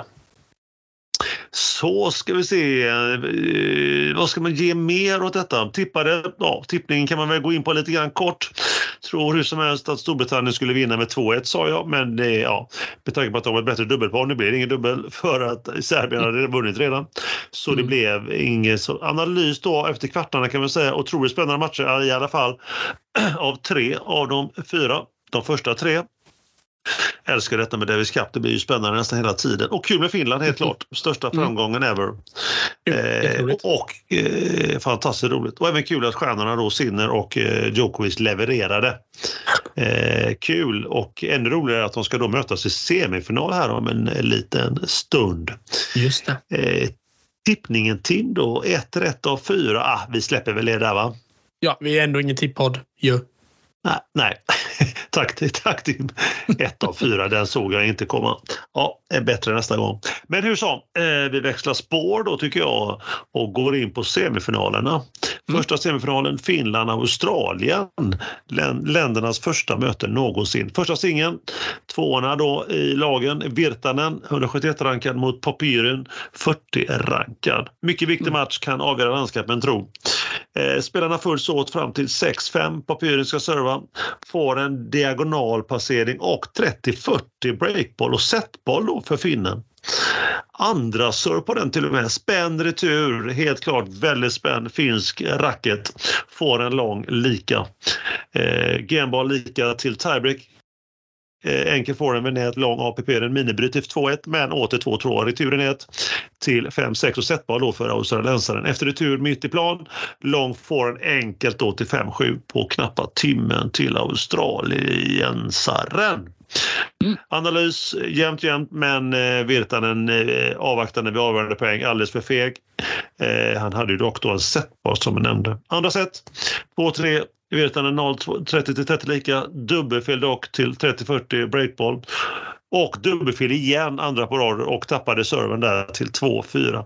[SPEAKER 1] Så ska vi se. Eh, Vad ska man ge mer åt detta? Tippade, ja, tippningen kan man väl gå in på lite grann kort. Tror hur som helst att Storbritannien skulle vinna med 2-1 sa jag, men det, ja, med tanke på att de var ett bättre dubbelpar, nu blir det ingen dubbel för att Serbien hade vunnit redan. Så det
[SPEAKER 2] Mm.
[SPEAKER 1] blev ingen så analys då efter kvartarna kan man säga. Otroligt spännande matcher i alla fall av tre av de fyra. De första tre älskar detta med Davis Cup. Det blir ju spännande nästan hela tiden. Och kul med Finland helt klart. Största
[SPEAKER 2] Mm.
[SPEAKER 1] framgången ever.
[SPEAKER 2] Jo,
[SPEAKER 1] Eh, och eh, fantastiskt roligt. Och även kul att stjärnorna då Sinner och eh, Djokovic levererade. Eh, kul och ännu roligare att de ska då mötas i semifinal här om en liten stund.
[SPEAKER 2] Just det.
[SPEAKER 1] Eh, tippningen Tim då, ett rätt av fyra. Ah, vi släpper väl det där va?
[SPEAKER 2] Ja, vi är ändå ingen tippodd ju.
[SPEAKER 1] Nej, nej. tack, tack Tim. Ett av fyra, den såg jag inte komma. Ja, är bättre nästa gång. Men hur som, eh, vi växlar spår då tycker jag och går in på semifinalerna. Första semifinalen Finland-Australien. Län- Ländernas första möte någonsin. Första singeln, tvåorna då i lagen. Virtanen 171-rankad mot Papyren 40-rankad. Mycket viktig match, kan avgöra landskapen tro. Eh, spelarna följs åt fram till 6-5. Papyren ska serva, får en diagonalpassering och 30-40 breakboll och setboll då för finnen. Andra serve på den till och med. spänd retur, helt klart väldigt spänd finsk racket. Får en lång lika. Eh, Genbar lika till tiebreak. Eh, enkel får en med nät, lång APP, en minibryt till 2-1 men åter 2-2 retur i nät till 5-6 och setboll då för australiensaren. Efter retur mitt i plan, lång får en enkelt då till 5-7 på knappa timmen till australiensaren.
[SPEAKER 2] Mm.
[SPEAKER 1] Analys jämnt jämnt men eh, Virtanen eh, avvaktande vid avgörande poäng alldeles för feg. Eh, han hade ju dock då en setboll som jag nämnde. Andra set 2-3 Virtanen 0 30 till 30 lika. Dubbelfel dock till 30-40 breakball. Och dubbelfel igen andra på rad och tappade serven där till 2-4.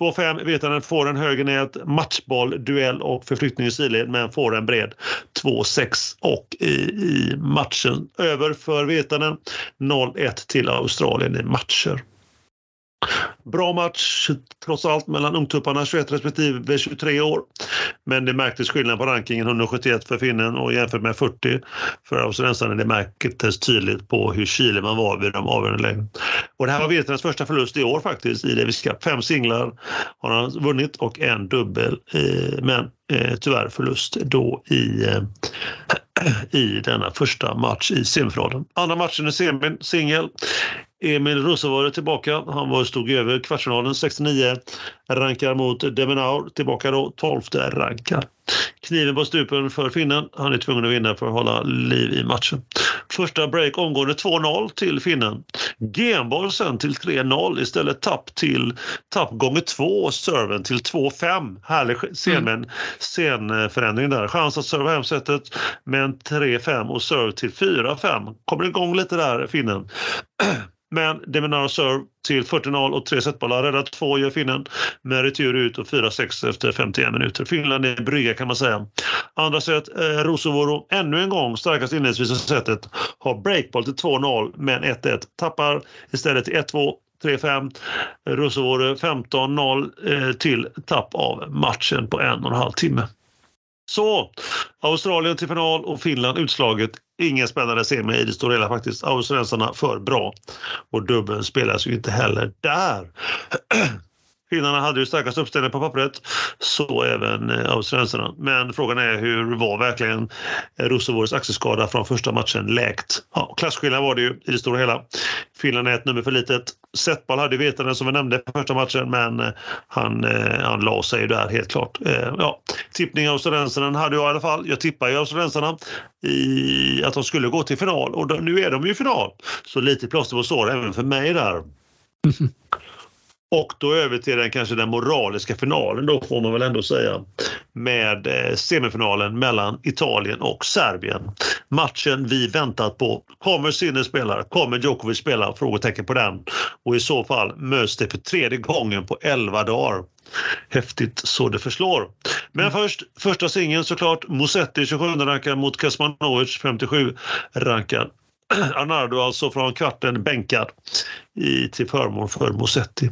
[SPEAKER 1] 2-5 Virtanen får en höger nät, matchboll, duell och förflyttning i sidled men får en bred 2-6 och i, i matchen över för Virtanen 0-1 till Australien i matcher. Bra match trots allt mellan ungtupparna 21 respektive 23 år. Men det märktes skillnad på rankingen 171 för finnen och jämfört med 40 för australiensarna. Det märktes tydligt på hur kylig man var vid de avgörande lägena. Och det här var Virtanens första förlust i år faktiskt i Davis Cup. Fem singlar har han vunnit och en dubbel. Eh, men eh, tyvärr förlust då i eh, i denna första match i semifinalen. Andra matchen i semin, singel. Emil Rosenborg tillbaka. Han var, stod över kvartsfinalen 69 rankar mot Demenaur. Tillbaka då 12 rankar. Kniven på stupen för finnen. Han är tvungen att vinna för att hålla liv i matchen. Första break omgående 2-0 till finnen. Genboll sen till 3-0. Istället tapp till tapp gånger två serven till 2-5. Härlig scen, mm. scenförändring där. Chans att serva hem setet men 3-5 och serve till 4-5. Kommer igång lite där finnen. Men Deminar serve till 40-0 och tre setbollar. Rädda två gör finnen med retur ut och 4-6 efter 51 minuter. Finland är brygga kan man säga. Andra set, eh, Rosovoro ännu en gång starkast inledningsvis i setet. Har breakball till 2-0 men 1-1. Tappar istället till 1-2 3-5. Rosovoro 15-0 eh, till tapp av matchen på en och en halv timme. Så, Australien till final och Finland utslaget. Ingen spännande semi i det stora hela faktiskt. Australiensarna för bra. Och dubbeln spelas ju inte heller där. Finnarna hade ju starkast uppställning på pappret, så även eh, australiensarna. Men frågan är hur var verkligen Rosovores axelskada från första matchen läkt? Ja, klasskillnad var det ju i det stora hela. Finland är ett nummer för litet. Setball hade vetande, som vi nämnde på första matchen men eh, han, eh, han la sig där helt klart. Ja, tippning australiensarna hade jag i alla fall. Jag tippar ju australiensarna i att de skulle gå till final och nu är de ju i final. Så lite plåster på sår även för mig där. Och då över till den kanske den moraliska finalen då får man väl ändå säga med eh, semifinalen mellan Italien och Serbien. Matchen vi väntat på. Kommer Sinner spela? Kommer Djokovic spela? Frågetecken på den. Och i så fall möts det för tredje gången på 11 dagar. Häftigt så det förslår. Men mm. först, första singeln såklart. Musetti 27 rankad mot Kasmanovic 57 rankad. Arnardo alltså från kvarten bänkad i, till förmån för Musetti.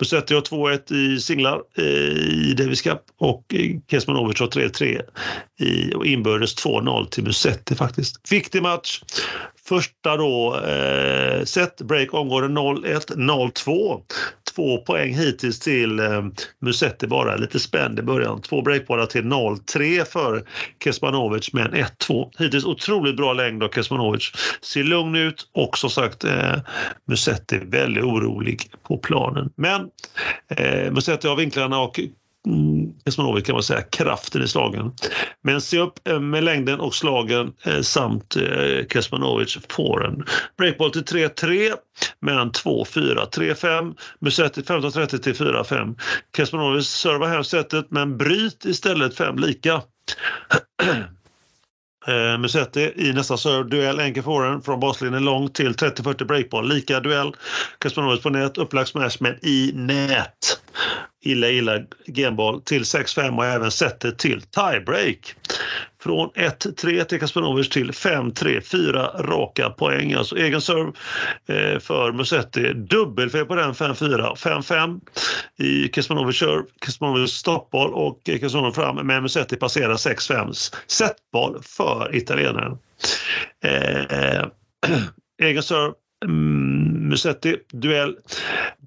[SPEAKER 1] Musetti har 2-1 i singlar eh, i Davis Cup och eh, Kesmanovic har 3-3 i, och inbördes 2-0 till Musetti faktiskt. Viktig match. Första då eh, set break omgående 0-1, 0-2 två poäng hittills till eh, Musetti bara. Lite spänd i början. Två breakbollar till 0-3 för Kesmanovic men 1-2. Hittills otroligt bra längd av Kesmanovic. Ser lugn ut och som sagt eh, Musetti väldigt orolig på planen. Men eh, Musetti har vinklarna och mm, Esmanovic kan man säga, kraften i slagen. Men se upp eh, med längden och slagen eh, samt eh, Kesmanovic får en breakball till 3-3 men 2-4, 3-5, Musetti 15-30 till 4-5. Kesmanovic servar hem setet men bryt istället 5 lika. Eh, Musetti i nästa serve, duell enkel forehand från baslinjen lång till 30-40 breakball. Lika duell, Kasmanovic på nät, upplagt smash men i nät illa, illa genboll till 6-5 och även sätter till tiebreak. Från 1-3 till Kaspernovic till 5-3, fyra raka poäng. Alltså egen serve eh, för Musetti. Dubbelfel på den 5-4. 5-5 i Kaspernovic serve. Kaspernovic stoppboll och Kaspernovic fram men Musetti passerar 6-5. Setboll för italienaren. Eh, eh, egen serve Mm, Musetti, duell,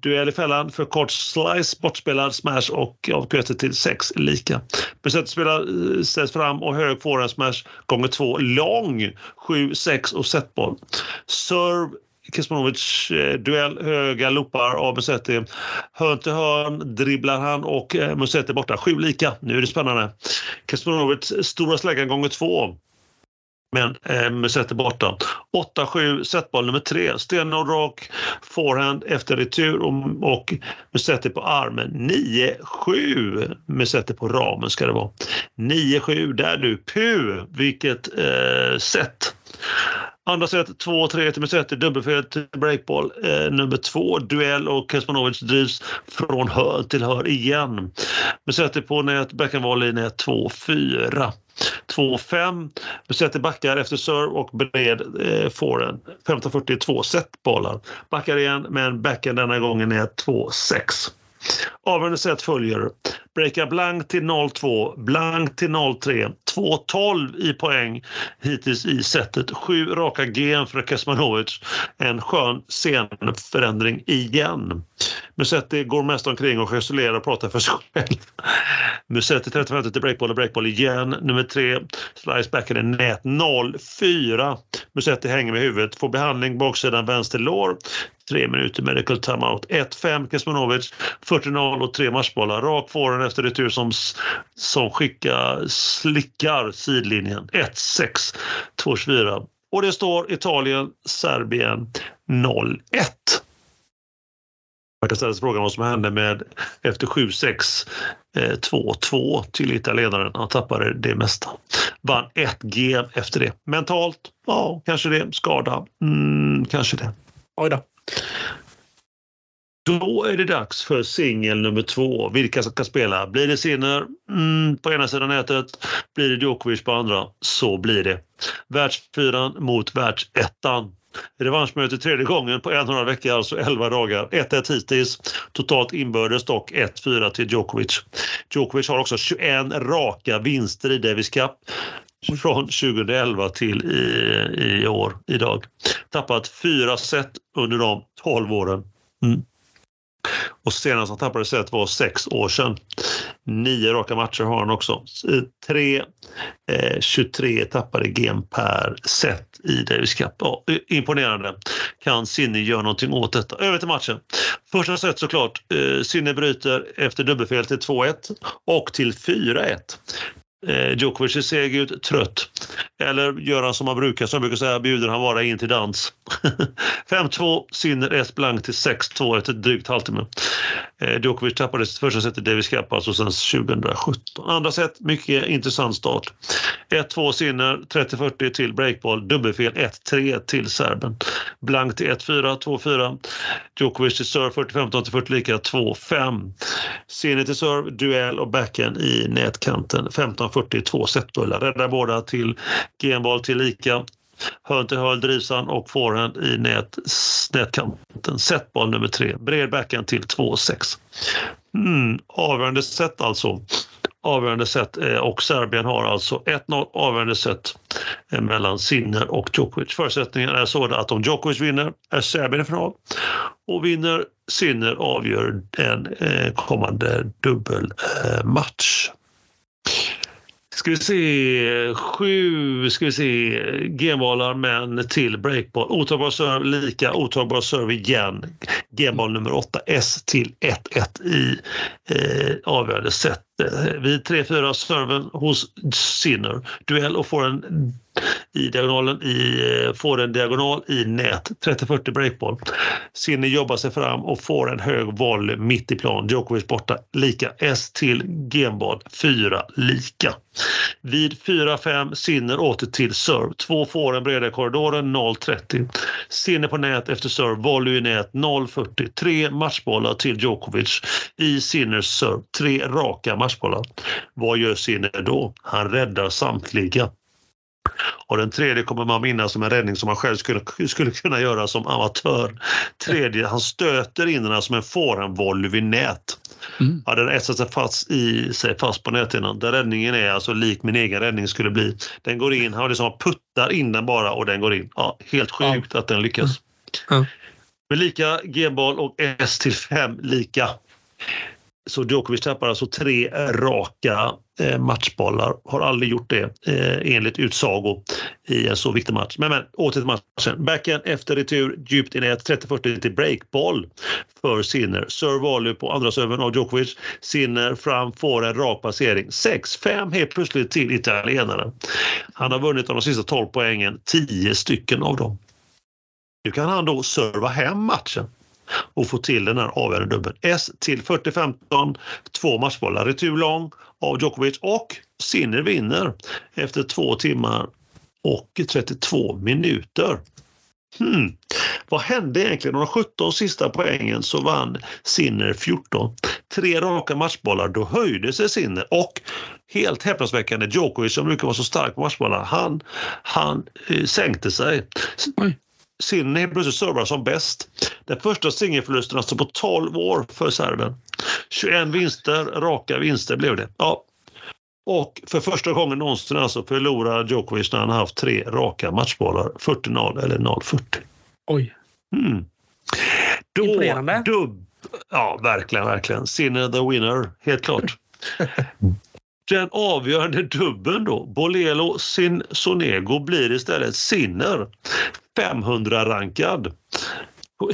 [SPEAKER 1] duell i fällan för kort slice, bortspelad smash och avkvete till sex lika. Musetti spelar, eh, ställs fram och hög forehand smash gånger två lång, 7, 6 och setboll. Serve Kismanovic eh, duell, höga loopar av Musetti. Hörn till hörn dribblar han och eh, Musetti borta. Sju lika. Nu är det spännande. Kismanovic stora släggan gånger två. Men eh, Musetti borta. 8-7, setboll nummer tre. Stenhård rak, forehand efter retur och, och Musetti på armen. 9-7 Musetti på ramen ska det vara. 9-7 där du. Puh, vilket eh, set! Andra set 2-3 till Musetti, dubbelfel till breakball. Eh, nummer två, duell och Kesmanovic drivs från hör till hör igen. Musetti på nät, Beckenvall i nät 2-4. 2-5 Musetti backar efter serve och bred eh, forehand. 15-40 två setbollar. Backar igen men backen denna gången är 2-6. Avgörande set följer. Breakar blank till 0-2, blank till 0-3, 2-12 i poäng hittills i setet. Sju raka gen för Kesmanovic. En skön scenförändring igen. Musetti går mest omkring och gestikulerar och pratar för sig själv. Musetti 35 till breakboll och breakboll igen. Nummer tre, slice backen i nät 0-4. Musetti hänger med huvudet, får behandling baksidan vänster lår. Tre minuter medical timeout. 1-5 Kesmanovic, 40-0 och tre matchbollar. Rak forehand efter retur som, som skickar, slickar sidlinjen. 1-6, 2-24. Och det står Italien, Serbien 0-1. Man kan ställa sig frågan vad som hände med efter 7-6 2-2 eh, till italienaren. Han tappade det mesta. Vann 1 game efter det. Mentalt? Ja, kanske det. Skada? Mm, kanske det.
[SPEAKER 2] Oj då.
[SPEAKER 1] Då är det dags för singel nummer två. Vilka ska spela? Blir det Sinner mm, på ena sidan nätet? Blir det Djokovic på andra? Så blir det. Världsfyran mot världsettan. Revanschmöte tredje gången på en och en halv vecka, alltså 11 dagar. 1-1 hittills. Totalt inbördes dock 1-4 till Djokovic. Djokovic har också 21 raka vinster i Davis Cup från 2011 till i, i år, idag. Tappat fyra set under de 12 åren. Mm. Och senast han tappade set var sex år sedan. Nio raka matcher har han också. Tre, eh, 23 tappade game per set i Davis Cup. Ja, imponerande. Kan Sinne göra någonting åt detta? Över till matchen. Första set såklart. Eh, Sinne bryter efter dubbelfel till 2-1 och till 4-1. Eh, Djokovic ser seg ut, trött. Eller gör han som han brukar, som jag brukar säga, bjuder han bara in till dans. 5-2, Sinner 1 blank till 6-2 efter drygt halvtimme. Eh, Djokovic tappade sitt första set i Davis Cup alltså sen 2017. Andra set, mycket intressant start. 1-2 Sinner, 30-40 till breakball, dubbelfel 1-3 till serben. Blank till 1-4, 2-4. Djokovic till serve 40-15 till 40 lika, 2-5. Sinner till serve, duell och backhand i nätkanten. 42 setbullar. Räddar båda till genboll till lika. Hörn till hörn drivs han och forehand i nät, nätkanten. Setboll nummer tre. Bred backhand till 2-6. Mm, avgörande set alltså. Avgörande set eh, och Serbien har alltså 1-0 avgörande set eh, mellan Sinner och Djokovic. Förutsättningen är sådan att om Djokovic vinner är Serbien i final och vinner Sinner avgör en eh, kommande dubbelmatch. Ska vi se, sju ska vi se, genvalar men till breakball. Otagbar serve lika, otagbar serve igen. Genval nummer 8, S till 1-1 i eh, avgörande set. Eh, vid 3-4 serven hos Sinner. Duell och får en i diagonalen, i, eh, får en diagonal i nät, 30-40 breakboll. Sinner jobbar sig fram och får en hög volley mitt i plan. Djokovic borta, lika. S till genbad 4 lika. Vid 4-5 Sinner åter till serve. Två får en breda korridoren, 0-30. Sinner på nät efter serve, volley i nät, 0-40. Tre matchbollar till Djokovic i Sinners serve. Tre raka matchbollar. Vad gör Sinner då? Han räddar samtliga. Och den tredje kommer man minnas som en räddning som man själv skulle, skulle kunna göra som amatör. Tredje, han stöter in den som en forehandvolley vid nät. Mm. Ja, den etsar sig fast, i, sig fast på näthinnan. Där räddningen är alltså lik min egen räddning skulle bli. Den går in, han liksom puttar in den bara och den går in. Ja, helt sjukt ja. att den lyckas. Mm. Men lika G-boll och S till 5 lika. Så Djokovic tappar alltså tre raka eh, matchbollar. Har aldrig gjort det eh, enligt utsago i en så viktig match. Men, men åter till matchen. Backhand efter retur, djupt i nät, 30-40 till breakboll för Sinner. Serve volley på andra serven av Djokovic. Sinner fram får en rak passering. 6-5 helt plötsligt till italienaren. Han har vunnit av de sista 12 poängen, 10 stycken av dem. Nu kan han då serva hem matchen och få till den här avgörande dubbeln. S till 40-15, två matchbollar, retur lång av Djokovic och Sinner vinner efter två timmar och 32 minuter. Hmm. Vad hände egentligen? De 17 sista poängen så vann Sinner 14. Tre raka matchbollar, då höjde sig Sinner och helt häpnadsväckande Djokovic som brukar vara så stark på matchbollar, han, han eh, sänkte sig. Sinner helt plötsligt servar som bäst. Den första singelförlusten alltså på 12 år för serben. 21 vinster, raka vinster blev det. Ja, och för första gången någonsin alltså förlorar Djokovic när han haft tre raka matchbollar, 40-0 eller 0-40.
[SPEAKER 2] Oj.
[SPEAKER 1] Mm.
[SPEAKER 2] Då, Imponerande.
[SPEAKER 1] Dubb, ja, verkligen, verkligen. Sinner the winner, helt klart. Den avgörande dubben då, Bolelo sin Sonego blir istället Sinner, 500-rankad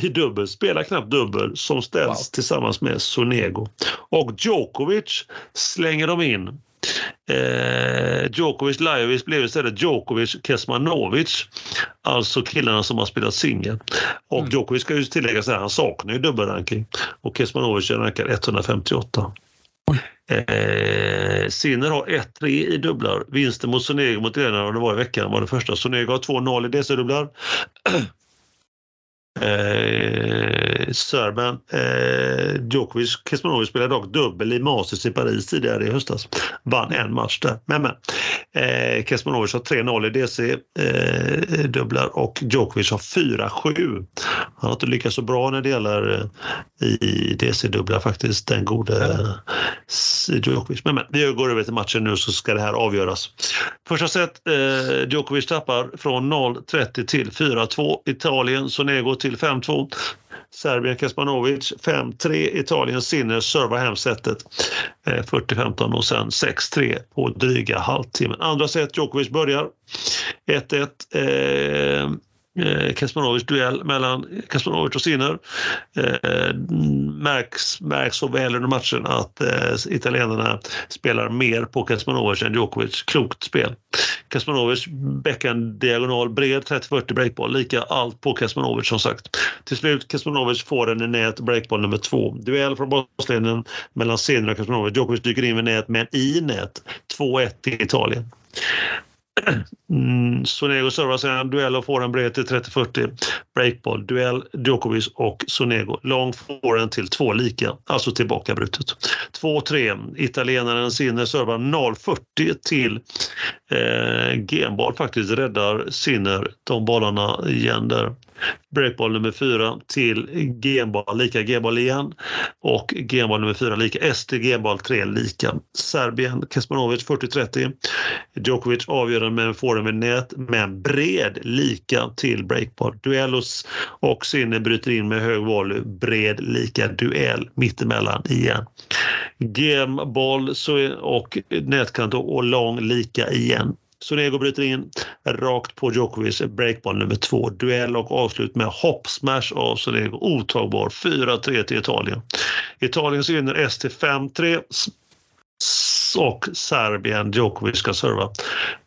[SPEAKER 1] i dubbel, spelar knappt dubbel, som ställs wow. tillsammans med Sonego. Och Djokovic slänger de in Eh, Djokovic Lajovic blev istället Djokovic Kesmanovic. Alltså killarna som har spelat singel. Och mm. Djokovic ska ju tilläggas att han saknar ju dubbelranking. Och Kesmanovic är rankad 158. Eh, Sinner har 1-3 i dubblar. Vinsten mot Sonego mot Elena det var i veckan var det första. Sonego har 2-0 i DC-dubblar. Eh, Serben eh, Djokovic Kesmanovic spelade dock dubbel i Masters i Paris tidigare i höstas. Vann en match där. Men, men. Eh, Kesmanovic har 3-0 i DC-dubblar eh, och Djokovic har 4-7. Han har inte lyckats så bra när det gäller eh, i DC-dubblar faktiskt, den gode eh, Djokovic. Men, men vi går över till matchen nu så ska det här avgöras. Första set, eh, Djokovic tappar från 0-30 till 4-2. Italien, Sonego till 5-2. Serbien Kasmanovic 5-3. Italien Sinner servar hem setet 40-15 och sen 6-3 på dryga halvtimmen. Andra set Djokovic börjar 1-1. Eh, Kasmanovic duell mellan Kasmanovic och Sinner. Eh, märks, märks så väl under matchen att eh, italienarna spelar mer på Kasmanovic än Djokovic. Klokt spel. Kasmanovic bäcken diagonal bred 30-40 breakboll. Lika allt på Kasmanovic som sagt. Till slut Kasmanovic får den i nät breakboll nummer två. Duell från baslinjen mellan Sinner och Kasmanovic. Djokovic dyker in i nät men i nät. 2-1 till Italien. Mm, Sonego servar sen en duell och får en bred till 30-40. Breakball, duell Djokovic och Sonego. Lång får en till två lika, alltså tillbaka brutet. 2-3. Italienaren Sinner servar 0-40 till eh, Genbar faktiskt räddar Sinner de bollarna igen där. Breakball nummer fyra till genboll, lika genboll igen och genboll nummer fyra lika ST genboll 3 lika. Serbien, Kasmanovic 40-30. Djokovic avgör med får den med nät men bred lika till breakball. Duellos och Sinner bryter in med hög volley, bred lika duell mittemellan igen. Gameboll och nätkant och lång lika igen. Sonego bryter in rakt på Djokovic, breakball nummer två. Duell och avslut med hoppsmash av Sonego. Otagbar. 4-3 till Italien. Italien vinner ST 5-3 och Serbien, Djokovic ska serva.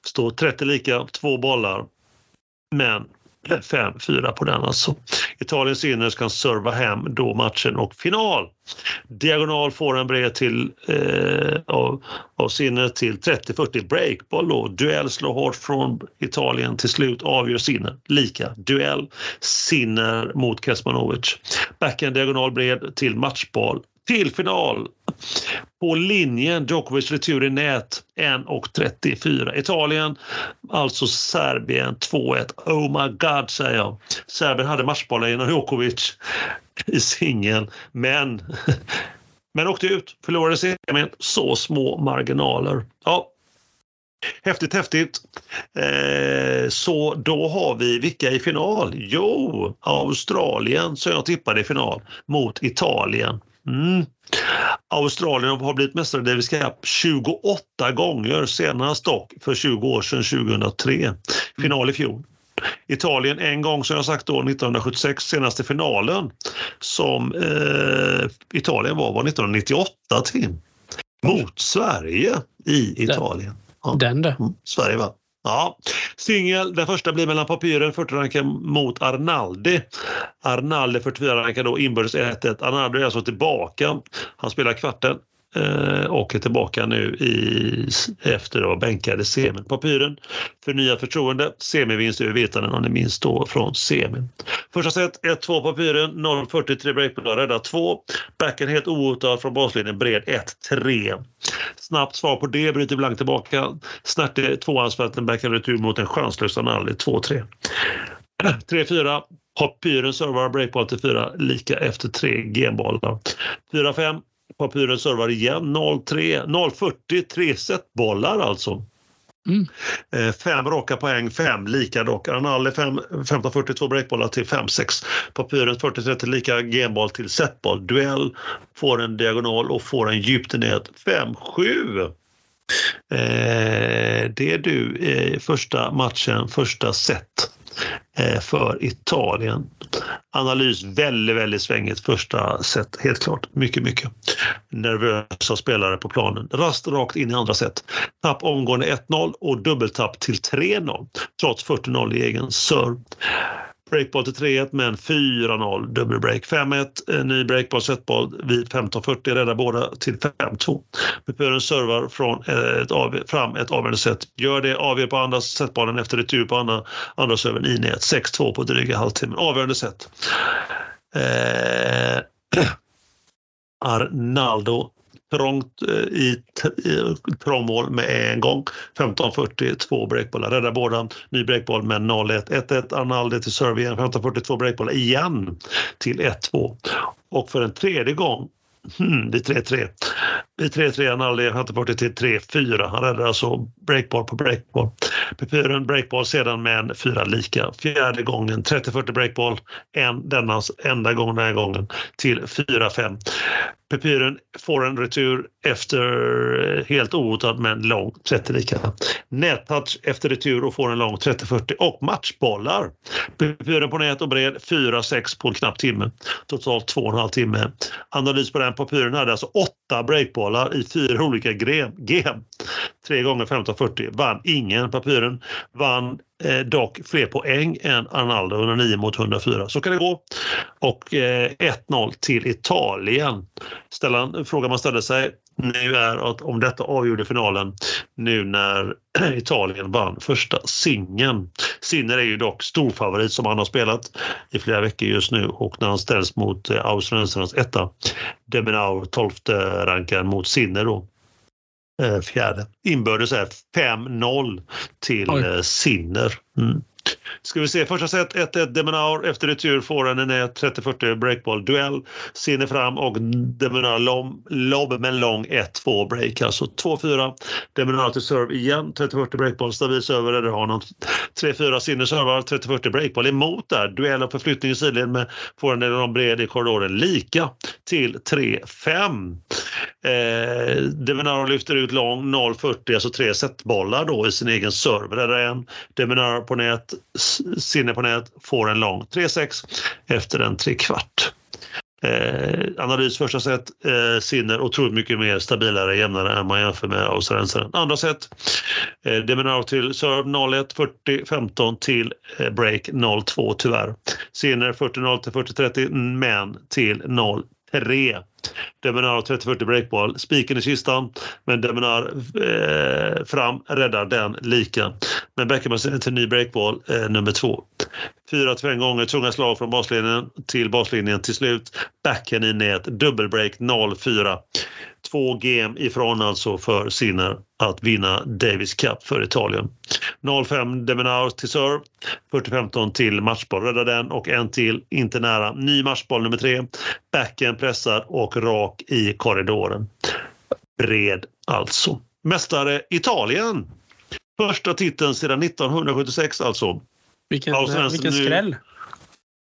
[SPEAKER 1] Står 30 lika, två bollar. Men 5-4 på den alltså. Italiens Inners kan serva hem då matchen och final. Diagonal får en bred till eh, av, av Sinner till 30-40 breakboll då. Duell slår hårt från Italien till slut avgör Sinner. Lika. Duell Sinner mot Kesmanovic. Backhand diagonal bred till matchboll till final. På linjen Djokovic retur i nät 1.34. Italien, alltså Serbien 2-1. Oh my god, säger jag. Serbien hade matchbollen genom Djokovic i singeln, men, men åkte ut. Förlorade semin. Så små marginaler. Ja, Häftigt, häftigt. Eh, så då har vi vilka i final? Jo, Australien som jag tippade i final mot Italien. Mm. Australien har blivit mästare i Davis Cup 28 gånger, senast dock för 20 år sedan, 2003. Final i fjol. Italien en gång, som jag sagt då, 1976, senaste finalen som eh, Italien var, var 1998, Tim. Mot Sverige i Italien.
[SPEAKER 2] Ja. Den du. Mm,
[SPEAKER 1] Sverige va? Ja, singel. Den första blir mellan Papyren 40 rankad mot Arnaldi. Arnaldi 44 rankad då inbördes 1-1. Arnaldi är alltså tillbaka. Han spelar kvarten eh, och är tillbaka nu i, efter att ha bänkade semin. Papyren förnyat förtroende, semivinst över Virtanen om ni minns då från semin. Första set 1-2 på pyren, 0-40, 3 breakbollar, rädda 2. Backen helt ohotad från baslinjen, bred 1-3. Snabbt svar på det, bryter blankt tillbaka. Snärte tvåhandsfälten, backen retur mot en chanslös Anali, 2-3. 3-4. Papyren servar breakball till 4, lika efter 3 genbollar. 4-5. Papyren servar igen 0-3. 0-40, 3 setbollar alltså. Mm. Eh, fem raka poäng, fem lika dock. Arnalli 15-42 breakbollar till 5-6. Papyren 40-30 lika genboll till setboll. Duell får en diagonal och får en djupt nät 5-7. Eh, det är du i första matchen, första set. Eh, för Italien. Analys väldigt, väldigt svängigt första set, helt klart. Mycket, mycket. Nervösa spelare på planen. Rast rakt in i andra set. Tapp omgående 1-0 och dubbeltapp till 3-0 trots 40-0 i egen serve. Breakball till 3-1 men 4-0 dubbelbreak. 5-1 ny breakball setboll vid 15.40 räddar båda till 5-2. Buffören servar från eh, ett av, fram ett avgörande set. Gör det, avgör på andra setbollen efter retur på andra, andra servern i nät. 6-2 på dryga halvtimmen. Avgörande set. Eh, Arnaldo trångt eh, i, i, trångmål med en gång. 15.40, två breakbollar. Räddar båda. Ny breakboll med 0-1. 1-1 Arnaldi till serve igen. 15.42 breakbollar igen till 1-2. Och för en tredje gång Hmm, 3-3. Vid 3-3, Analdi hade 40 till 3-4. Han räddade alltså breakball på breakball. Pepyren breakball sedan med en fyra lika. Fjärde gången 30-40 breakball. En, denna enda gång den här gången till 4-5. Pepyren får en retur efter eh, helt ohotad men lång 30 lika. Nättouch efter retur och får en lång 30-40 och matchbollar. Pepyren på nät och bred 4-6 på en knapp timme. Totalt 2,5 timme. Analys på den Papyren hade alltså åtta breakbollar i fyra olika gem. Tre gånger 15,40 Vann ingen. Papyren vann eh, dock fler poäng än Arnaldo, 109 mot 104. Så kan det gå. Och eh, 1-0 till Italien. Ställan, frågan man ställer sig nu är att om detta avgjorde finalen nu när Italien vann första singeln. Sinner är ju dock storfavorit som han har spelat i flera veckor just nu och när han ställs mot eh, australiensarnas etta Deminaur 12 rankad mot Sinner då fjärde. Inbördes är 5-0 till Oj. Eh, Sinner. Mm. Ska vi se, första set 1-1 Demenaur efter retur får en 30-40 breakball duell. Sinne fram och Demenaur lobb med en lång 1-2 break. Alltså 2-4. Demenaur till serve igen, 30-40 breakball, stabil server eller har någon 3-4 Sinne servar, 30-40 breakball emot där. Duell och förflyttning i sidled med får en eller bred i korridoren lika till 3-5. Eh, Demenaur lyfter ut lång 0-40, alltså tre setbollar då i sin egen server. Där är en Demenaur på nät sinne på nät får en lång 3-6 efter en trekvart. Eh, analys första set, eh, Sinner otroligt mycket mer stabilare, jämnare än man jämför med australiensaren. Andra set, eh, Deminaro till serve 0-1, 40-15 till eh, break 0-2 tyvärr. Sinner 40-0 till 40-30 men till 0-3. Deminar 30-40 breakball. Spiken i kistan, men Deminar eh, fram räddar den lika. Men Beckerman till ny breakball eh, nummer två. Fyra till fem gånger tunga slag från baslinjen till baslinjen till slut. Backen i nät, dubbelbreak 0-4 två game ifrån alltså för Sinner att vinna Davis Cup för Italien. 0-5 Demenaur till serve, 40-15 till matchboll, räddar den och en till, inte nära. Ny matchboll nummer tre, backen pressad och rak i korridoren. Bred alltså. Mästare Italien! Första titeln sedan 1976 alltså.
[SPEAKER 2] Vilken, vilken skräll!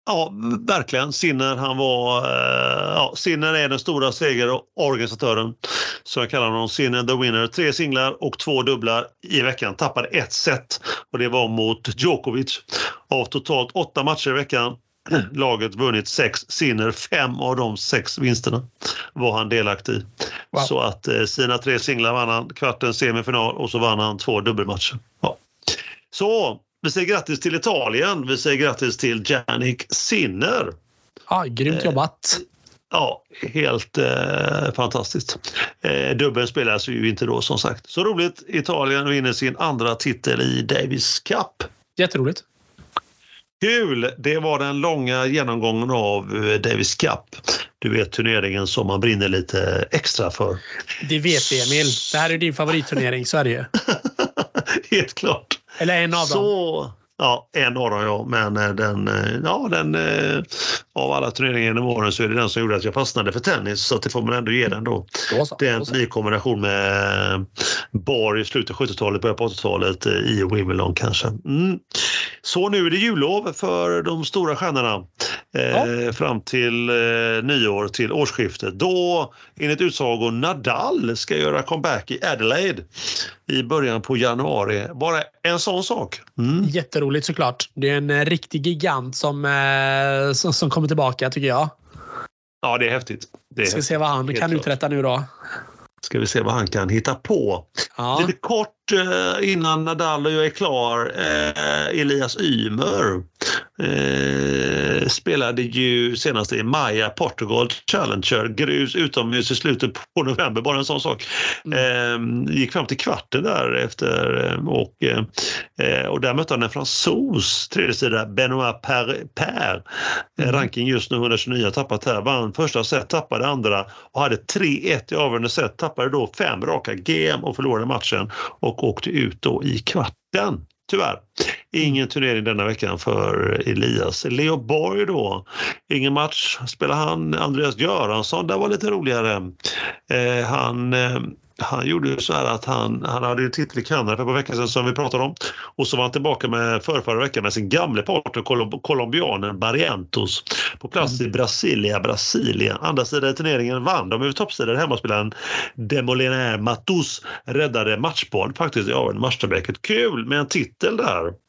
[SPEAKER 1] Ja, verkligen. Sinner, han var... Eh, ja, Sinner är den stora segerorganisatören. Så jag kallar honom Sinner the winner. Tre singlar och två dubblar i veckan. Tappade ett set och det var mot Djokovic. Av totalt åtta matcher i veckan laget vunnit sex Sinner, fem av de sex vinsterna var han delaktig i. Wow. Så att eh, sina tre singlar vann han kvarten, semifinal och så vann han två dubbelmatcher. Ja. Så vi säger grattis till Italien. Vi säger grattis till Janik Sinner.
[SPEAKER 2] Ja, grymt eh, jobbat.
[SPEAKER 1] Eh, ja, helt eh, fantastiskt. Eh, dubbeln spelas ju inte då som sagt. Så roligt. Italien vinner sin andra titel i Davis Cup.
[SPEAKER 2] Jätteroligt.
[SPEAKER 1] Kul! Det var den långa genomgången av eh, Davis Cup. Du vet turneringen som man brinner lite extra för.
[SPEAKER 2] Det vet vi Emil. Det här är din favoritturnering, så är det ju.
[SPEAKER 1] Helt klart.
[SPEAKER 2] Eller en av dem.
[SPEAKER 1] Så, Ja, en av dem ja, men eh, den, eh, ja, den, av alla turneringar genom åren så är det den som gjorde att jag fastnade för tennis så det får man ändå ge den då.
[SPEAKER 2] Då så,
[SPEAKER 1] Den
[SPEAKER 2] då så.
[SPEAKER 1] i kombination med bar i slutet av 70-talet, början på 80-talet i Wimbledon kanske. Mm. Så nu är det jullov för de stora stjärnorna eh, fram till eh, nyår, till årsskiftet. Då enligt utsago Nadal ska göra comeback i Adelaide i början på januari. Bara en sån sak. Mm.
[SPEAKER 2] Jätteroligt såklart. Det är en eh, riktig gigant som, som, som kommer tillbaka tycker jag.
[SPEAKER 1] Ja, det är häftigt. Det är
[SPEAKER 2] Ska
[SPEAKER 1] häftigt.
[SPEAKER 2] se vad han
[SPEAKER 1] Helt
[SPEAKER 2] kan
[SPEAKER 1] klart.
[SPEAKER 2] uträtta nu då.
[SPEAKER 1] Ska vi se vad han kan hitta på.
[SPEAKER 2] Ja.
[SPEAKER 1] Lite kort innan Nadal och jag är klar. Eh, Elias Ymer eh, spelade ju senast i Maja Portugal Challenger. Grus utomhus i slutet på november, bara en sån sak. Eh, gick fram till kvarten där efter eh, och, eh, och där mötte han en fransos, tredje sida, Benoit Per. per. Eh, ranking just nu 129, tappat här. Vann första set, tappade andra och hade 3-1 i avgörande set. Tappade då fem raka game och förlorade matchen och och åkte ut då i kvarten. Tyvärr. Ingen turnering denna veckan för Elias. Leo Borg då, ingen match spelar han. Andreas Göransson, det var lite roligare. Eh, han, eh, han gjorde så här att han, han hade ju titel i Kanada för ett par veckor sedan som vi pratade om. Och så var han tillbaka med förra veckan med sin gamle partner colom- colombianen Barrientos på plats i Brasilia, Brasilien. Andra sidan i turneringen vann de över toppsidan. Hemmaspelaren Demoliner Matus räddade matchboll faktiskt i matchtillbräcket. Kul med en titel där.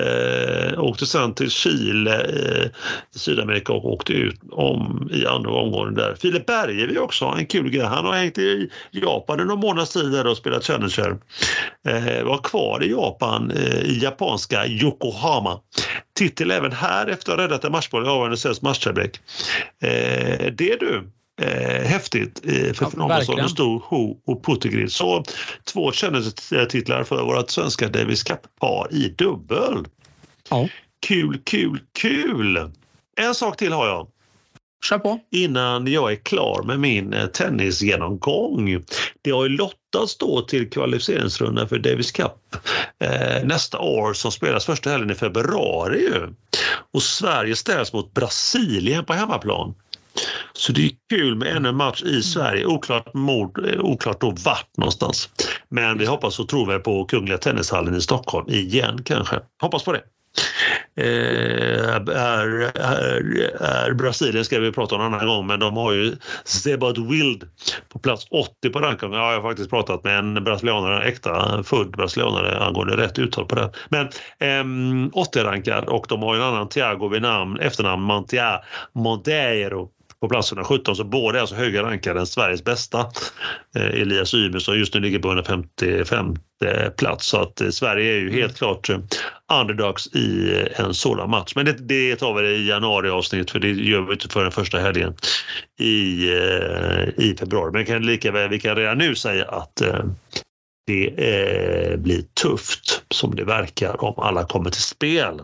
[SPEAKER 1] Eh, åkte sen till Chile eh, i Sydamerika och åkte ut om i andra omgången där. Filip Bergevi också, en kul grej. Han har hängt i Japan i någon månads tid där och spelat Challenger. Eh, var kvar i Japan eh, i japanska Yokohama. Titel även här efter att ha räddat en matchboll i avgörande svensk matchtillbräck. Eh, det du. Eh, häftigt eh, för
[SPEAKER 2] Ja,
[SPEAKER 1] någon
[SPEAKER 2] verkligen.
[SPEAKER 1] som stod Ho och Putegrid. Så två kändistitlar för vårt svenska Davis Cup-par i dubbel.
[SPEAKER 2] Ja.
[SPEAKER 1] Kul, kul, kul! En sak till har jag
[SPEAKER 2] Kör på.
[SPEAKER 1] innan jag är klar med min eh, tennisgenomgång. Det har ju lottats då till kvalificeringsrundan för Davis Cup eh, nästa år som spelas första helgen i februari. Ju. Och Sverige ställs mot Brasilien på hemmaplan. Så det är kul med ännu en match i Sverige. Oklart, mord, eh, oklart då vart någonstans. Men vi hoppas och tror väl på Kungliga Tennishallen i Stockholm igen kanske. Hoppas på det. Eh, är, är, är Brasilien ska vi prata om en annan gång men de har ju Sebad Wild på plats 80 på rankingen. Ja, jag har faktiskt pratat med en brasilianare, äkta född brasilianare angående rätt uttal på det. Men ehm, 80-rankad och de har ju en annan Thiago vid namn, efternamn Montia, Monteiro på plats 117 så båda är alltså högre rankade än Sveriges bästa eh, Elias Ymer som just nu ligger på 155 plats så att eh, Sverige är ju helt klart eh, underdogs i en sådan match. Men det, det tar vi i januari avsnitt för det gör vi inte för den första helgen i, i februari. Men kan lika väl, vi kan redan nu säga att det blir tufft som det verkar om alla kommer till spel.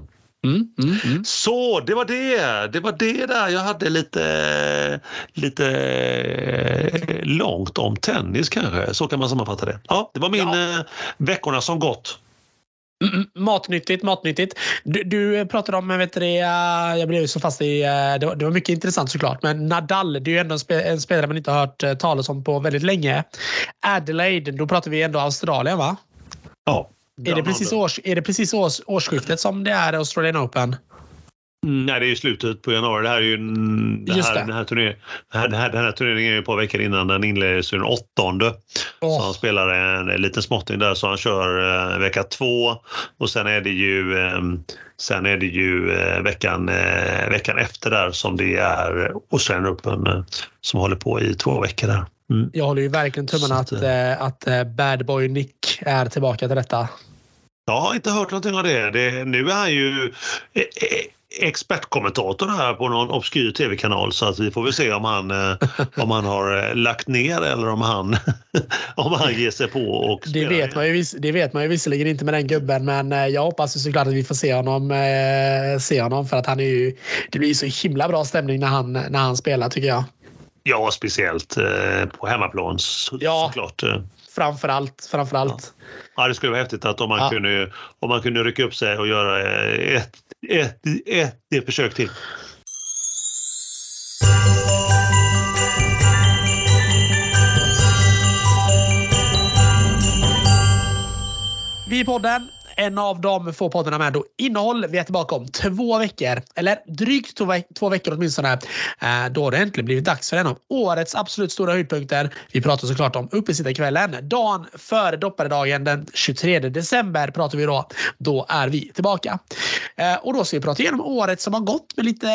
[SPEAKER 2] Mm, mm, mm.
[SPEAKER 1] Så det var det. Det var det där jag hade lite, lite eh, långt om tennis kanske. Så kan man sammanfatta det. Ja, det var min
[SPEAKER 2] Ja.
[SPEAKER 1] eh, veckorna som gått.
[SPEAKER 2] Mm, matnyttigt, matnyttigt. Du, du pratade om, vet du, det, eh, jag blev ju så fast i, eh, det var, det var mycket intressant såklart, men Nadal, det är ju ändå en, spe, en spelare man inte har hört eh, talas om på väldigt länge. Adelaide, då pratar vi ändå Australien va?
[SPEAKER 1] Ja,
[SPEAKER 2] Är det precis, års, är det precis års, årsskiftet som det är Australian Open?
[SPEAKER 1] Mm, Nej, det är ju slutet på januari. Det här är ju det här,
[SPEAKER 2] det.
[SPEAKER 1] Den, här turnering, den, här, den, här, turneringen är ju ett par veckor innan den inleds den åttonde. Så
[SPEAKER 2] Åh,
[SPEAKER 1] han spelar en, en liten småtting där så han kör eh, vecka två och sen är det ju, eh, sen är det ju eh, veckan, eh, veckan efter där som det är Australian Open eh, som håller på i två veckor där. Mm.
[SPEAKER 2] jag håller ju verkligen tummarna
[SPEAKER 1] Så
[SPEAKER 2] att,
[SPEAKER 1] att,
[SPEAKER 2] eh, att Bad Boy Nick är tillbaka till detta.
[SPEAKER 1] Jag har inte hört någonting av det. det nu är han ju... eh, eh, expertkommentator här på någon obskyr tv-kanal så att vi får väl se om han, eh, om han har lagt ner eller om han, om han ger sig på och
[SPEAKER 2] det vet, man ju, det vet man ju visserligen inte med den gubben men jag hoppas såklart att vi får se honom, se honom för att han är ju, det blir så himla bra stämning när han, när han spelar tycker jag.
[SPEAKER 1] Ja, speciellt på hemmaplan så, ja. såklart.
[SPEAKER 2] Framförallt. Framförallt.
[SPEAKER 1] Ja. ja, det skulle vara häftigt att om man, ja. kunde, om man kunde rycka upp sig och göra ett, ett, ett, ett försök till.
[SPEAKER 2] Vi i podden en av de få poddarna med då innehåll. Vi är tillbaka om två veckor, eller drygt två, veck två veckor åtminstone. Eh, då har det äntligen blivit dags för en av årets absolut stora höjdpunkter. Vi pratar såklart om uppesittarkvällen. Dagen före dopparedagen den 23 december pratar vi då. Då är vi tillbaka. Eh, och då ska vi prata igenom året som har gått med lite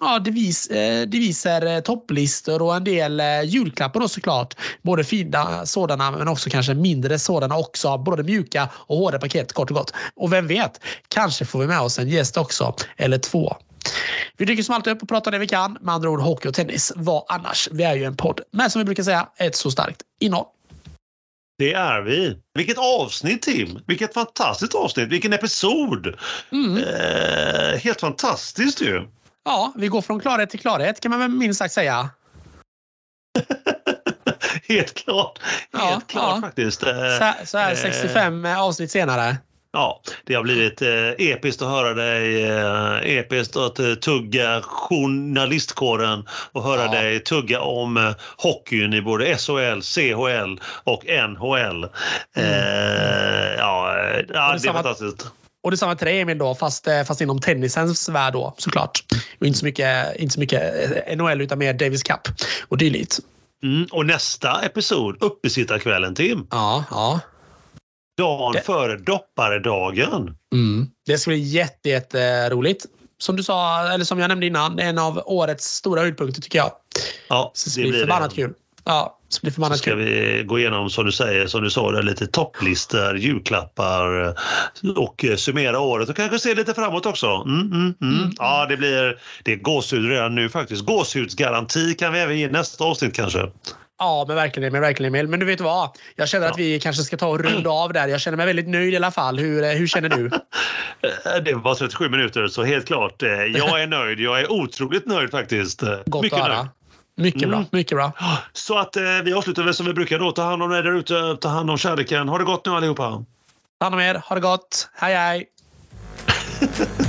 [SPEAKER 2] ja, devis, eh, deviser, eh, topplistor och en del eh, julklappar då såklart. Både fina sådana men också kanske mindre sådana också. Både mjuka och hårda paket kort och gott framåt. Och vem vet, kanske får vi med oss en gäst också, eller två. Vi dyker som alltid upp och pratar det vi kan. Med andra ord hockey och tennis. Vad annars? Vi är ju en podd med som vi brukar säga ett så starkt innehåll.
[SPEAKER 1] Det är vi. Vilket avsnitt Tim! Vilket fantastiskt avsnitt! Vilken episod! Mm. Eh, helt fantastiskt ju!
[SPEAKER 2] Ja, vi går från klarhet till klarhet kan man väl minst sagt säga.
[SPEAKER 1] helt klart. Helt ja, klart ja. faktiskt.
[SPEAKER 2] Så, så här 65 eh, avsnitt senare.
[SPEAKER 1] Ja, det har blivit eh, episkt att höra dig, eh, episkt att eh, tugga journalistkåren och höra ja. dig tugga om eh, hockeyn i både SHL, CHL och NHL. Mm. Eh, ja, ja, det, är samma, fantastiskt.
[SPEAKER 2] Och detsamma till dig Emil då, fast, eh, fast inom tennisens värld då såklart. Och inte så mycket, inte så mycket eh, NHL utan mer Davis Cup och dylikt.
[SPEAKER 1] Mm, och nästa episod, uppesittarkvällen Tim.
[SPEAKER 2] Ja, ja.
[SPEAKER 1] Dagen det... före dopparedagen.
[SPEAKER 2] Mm. Det ska bli jätte, jätteroligt. Som du sa, eller som jag nämnde innan, en av årets stora höjdpunkter tycker jag.
[SPEAKER 1] Ja,
[SPEAKER 2] så det, det blir förbannat det. kul. Ja,
[SPEAKER 1] så blir förbannat så ska kul. vi gå igenom, som du säger, som du sa, det, lite topplistor, julklappar och summera året och kanske se lite framåt också. Mm, mm, mm. mm. Ja, det blir det är gåshud redan nu faktiskt. Gåshudsgaranti kan vi även ge nästa avsnitt kanske.
[SPEAKER 2] Ja, men verkligen Emil. Verkligen Emil. Men du vet vad? Jag känner att vi kanske ska ta och runda av där. Jag känner mig väldigt nöjd i alla fall. Hur, eh, hur känner du?
[SPEAKER 1] det var 37 minuter, så helt klart. Eh, jag är nöjd. Jag är otroligt nöjd faktiskt. Eh,
[SPEAKER 2] Gott Mycket att höra. nöjd. Mycket bra. Mm. Mycket bra.
[SPEAKER 1] Så att vi avslutar väl som vi brukar då. Ta hand om er där ute. Ta hand om kärleken. Ha det gott nu allihopa.
[SPEAKER 2] Ta hand om er. Ha det gott. Hej hej.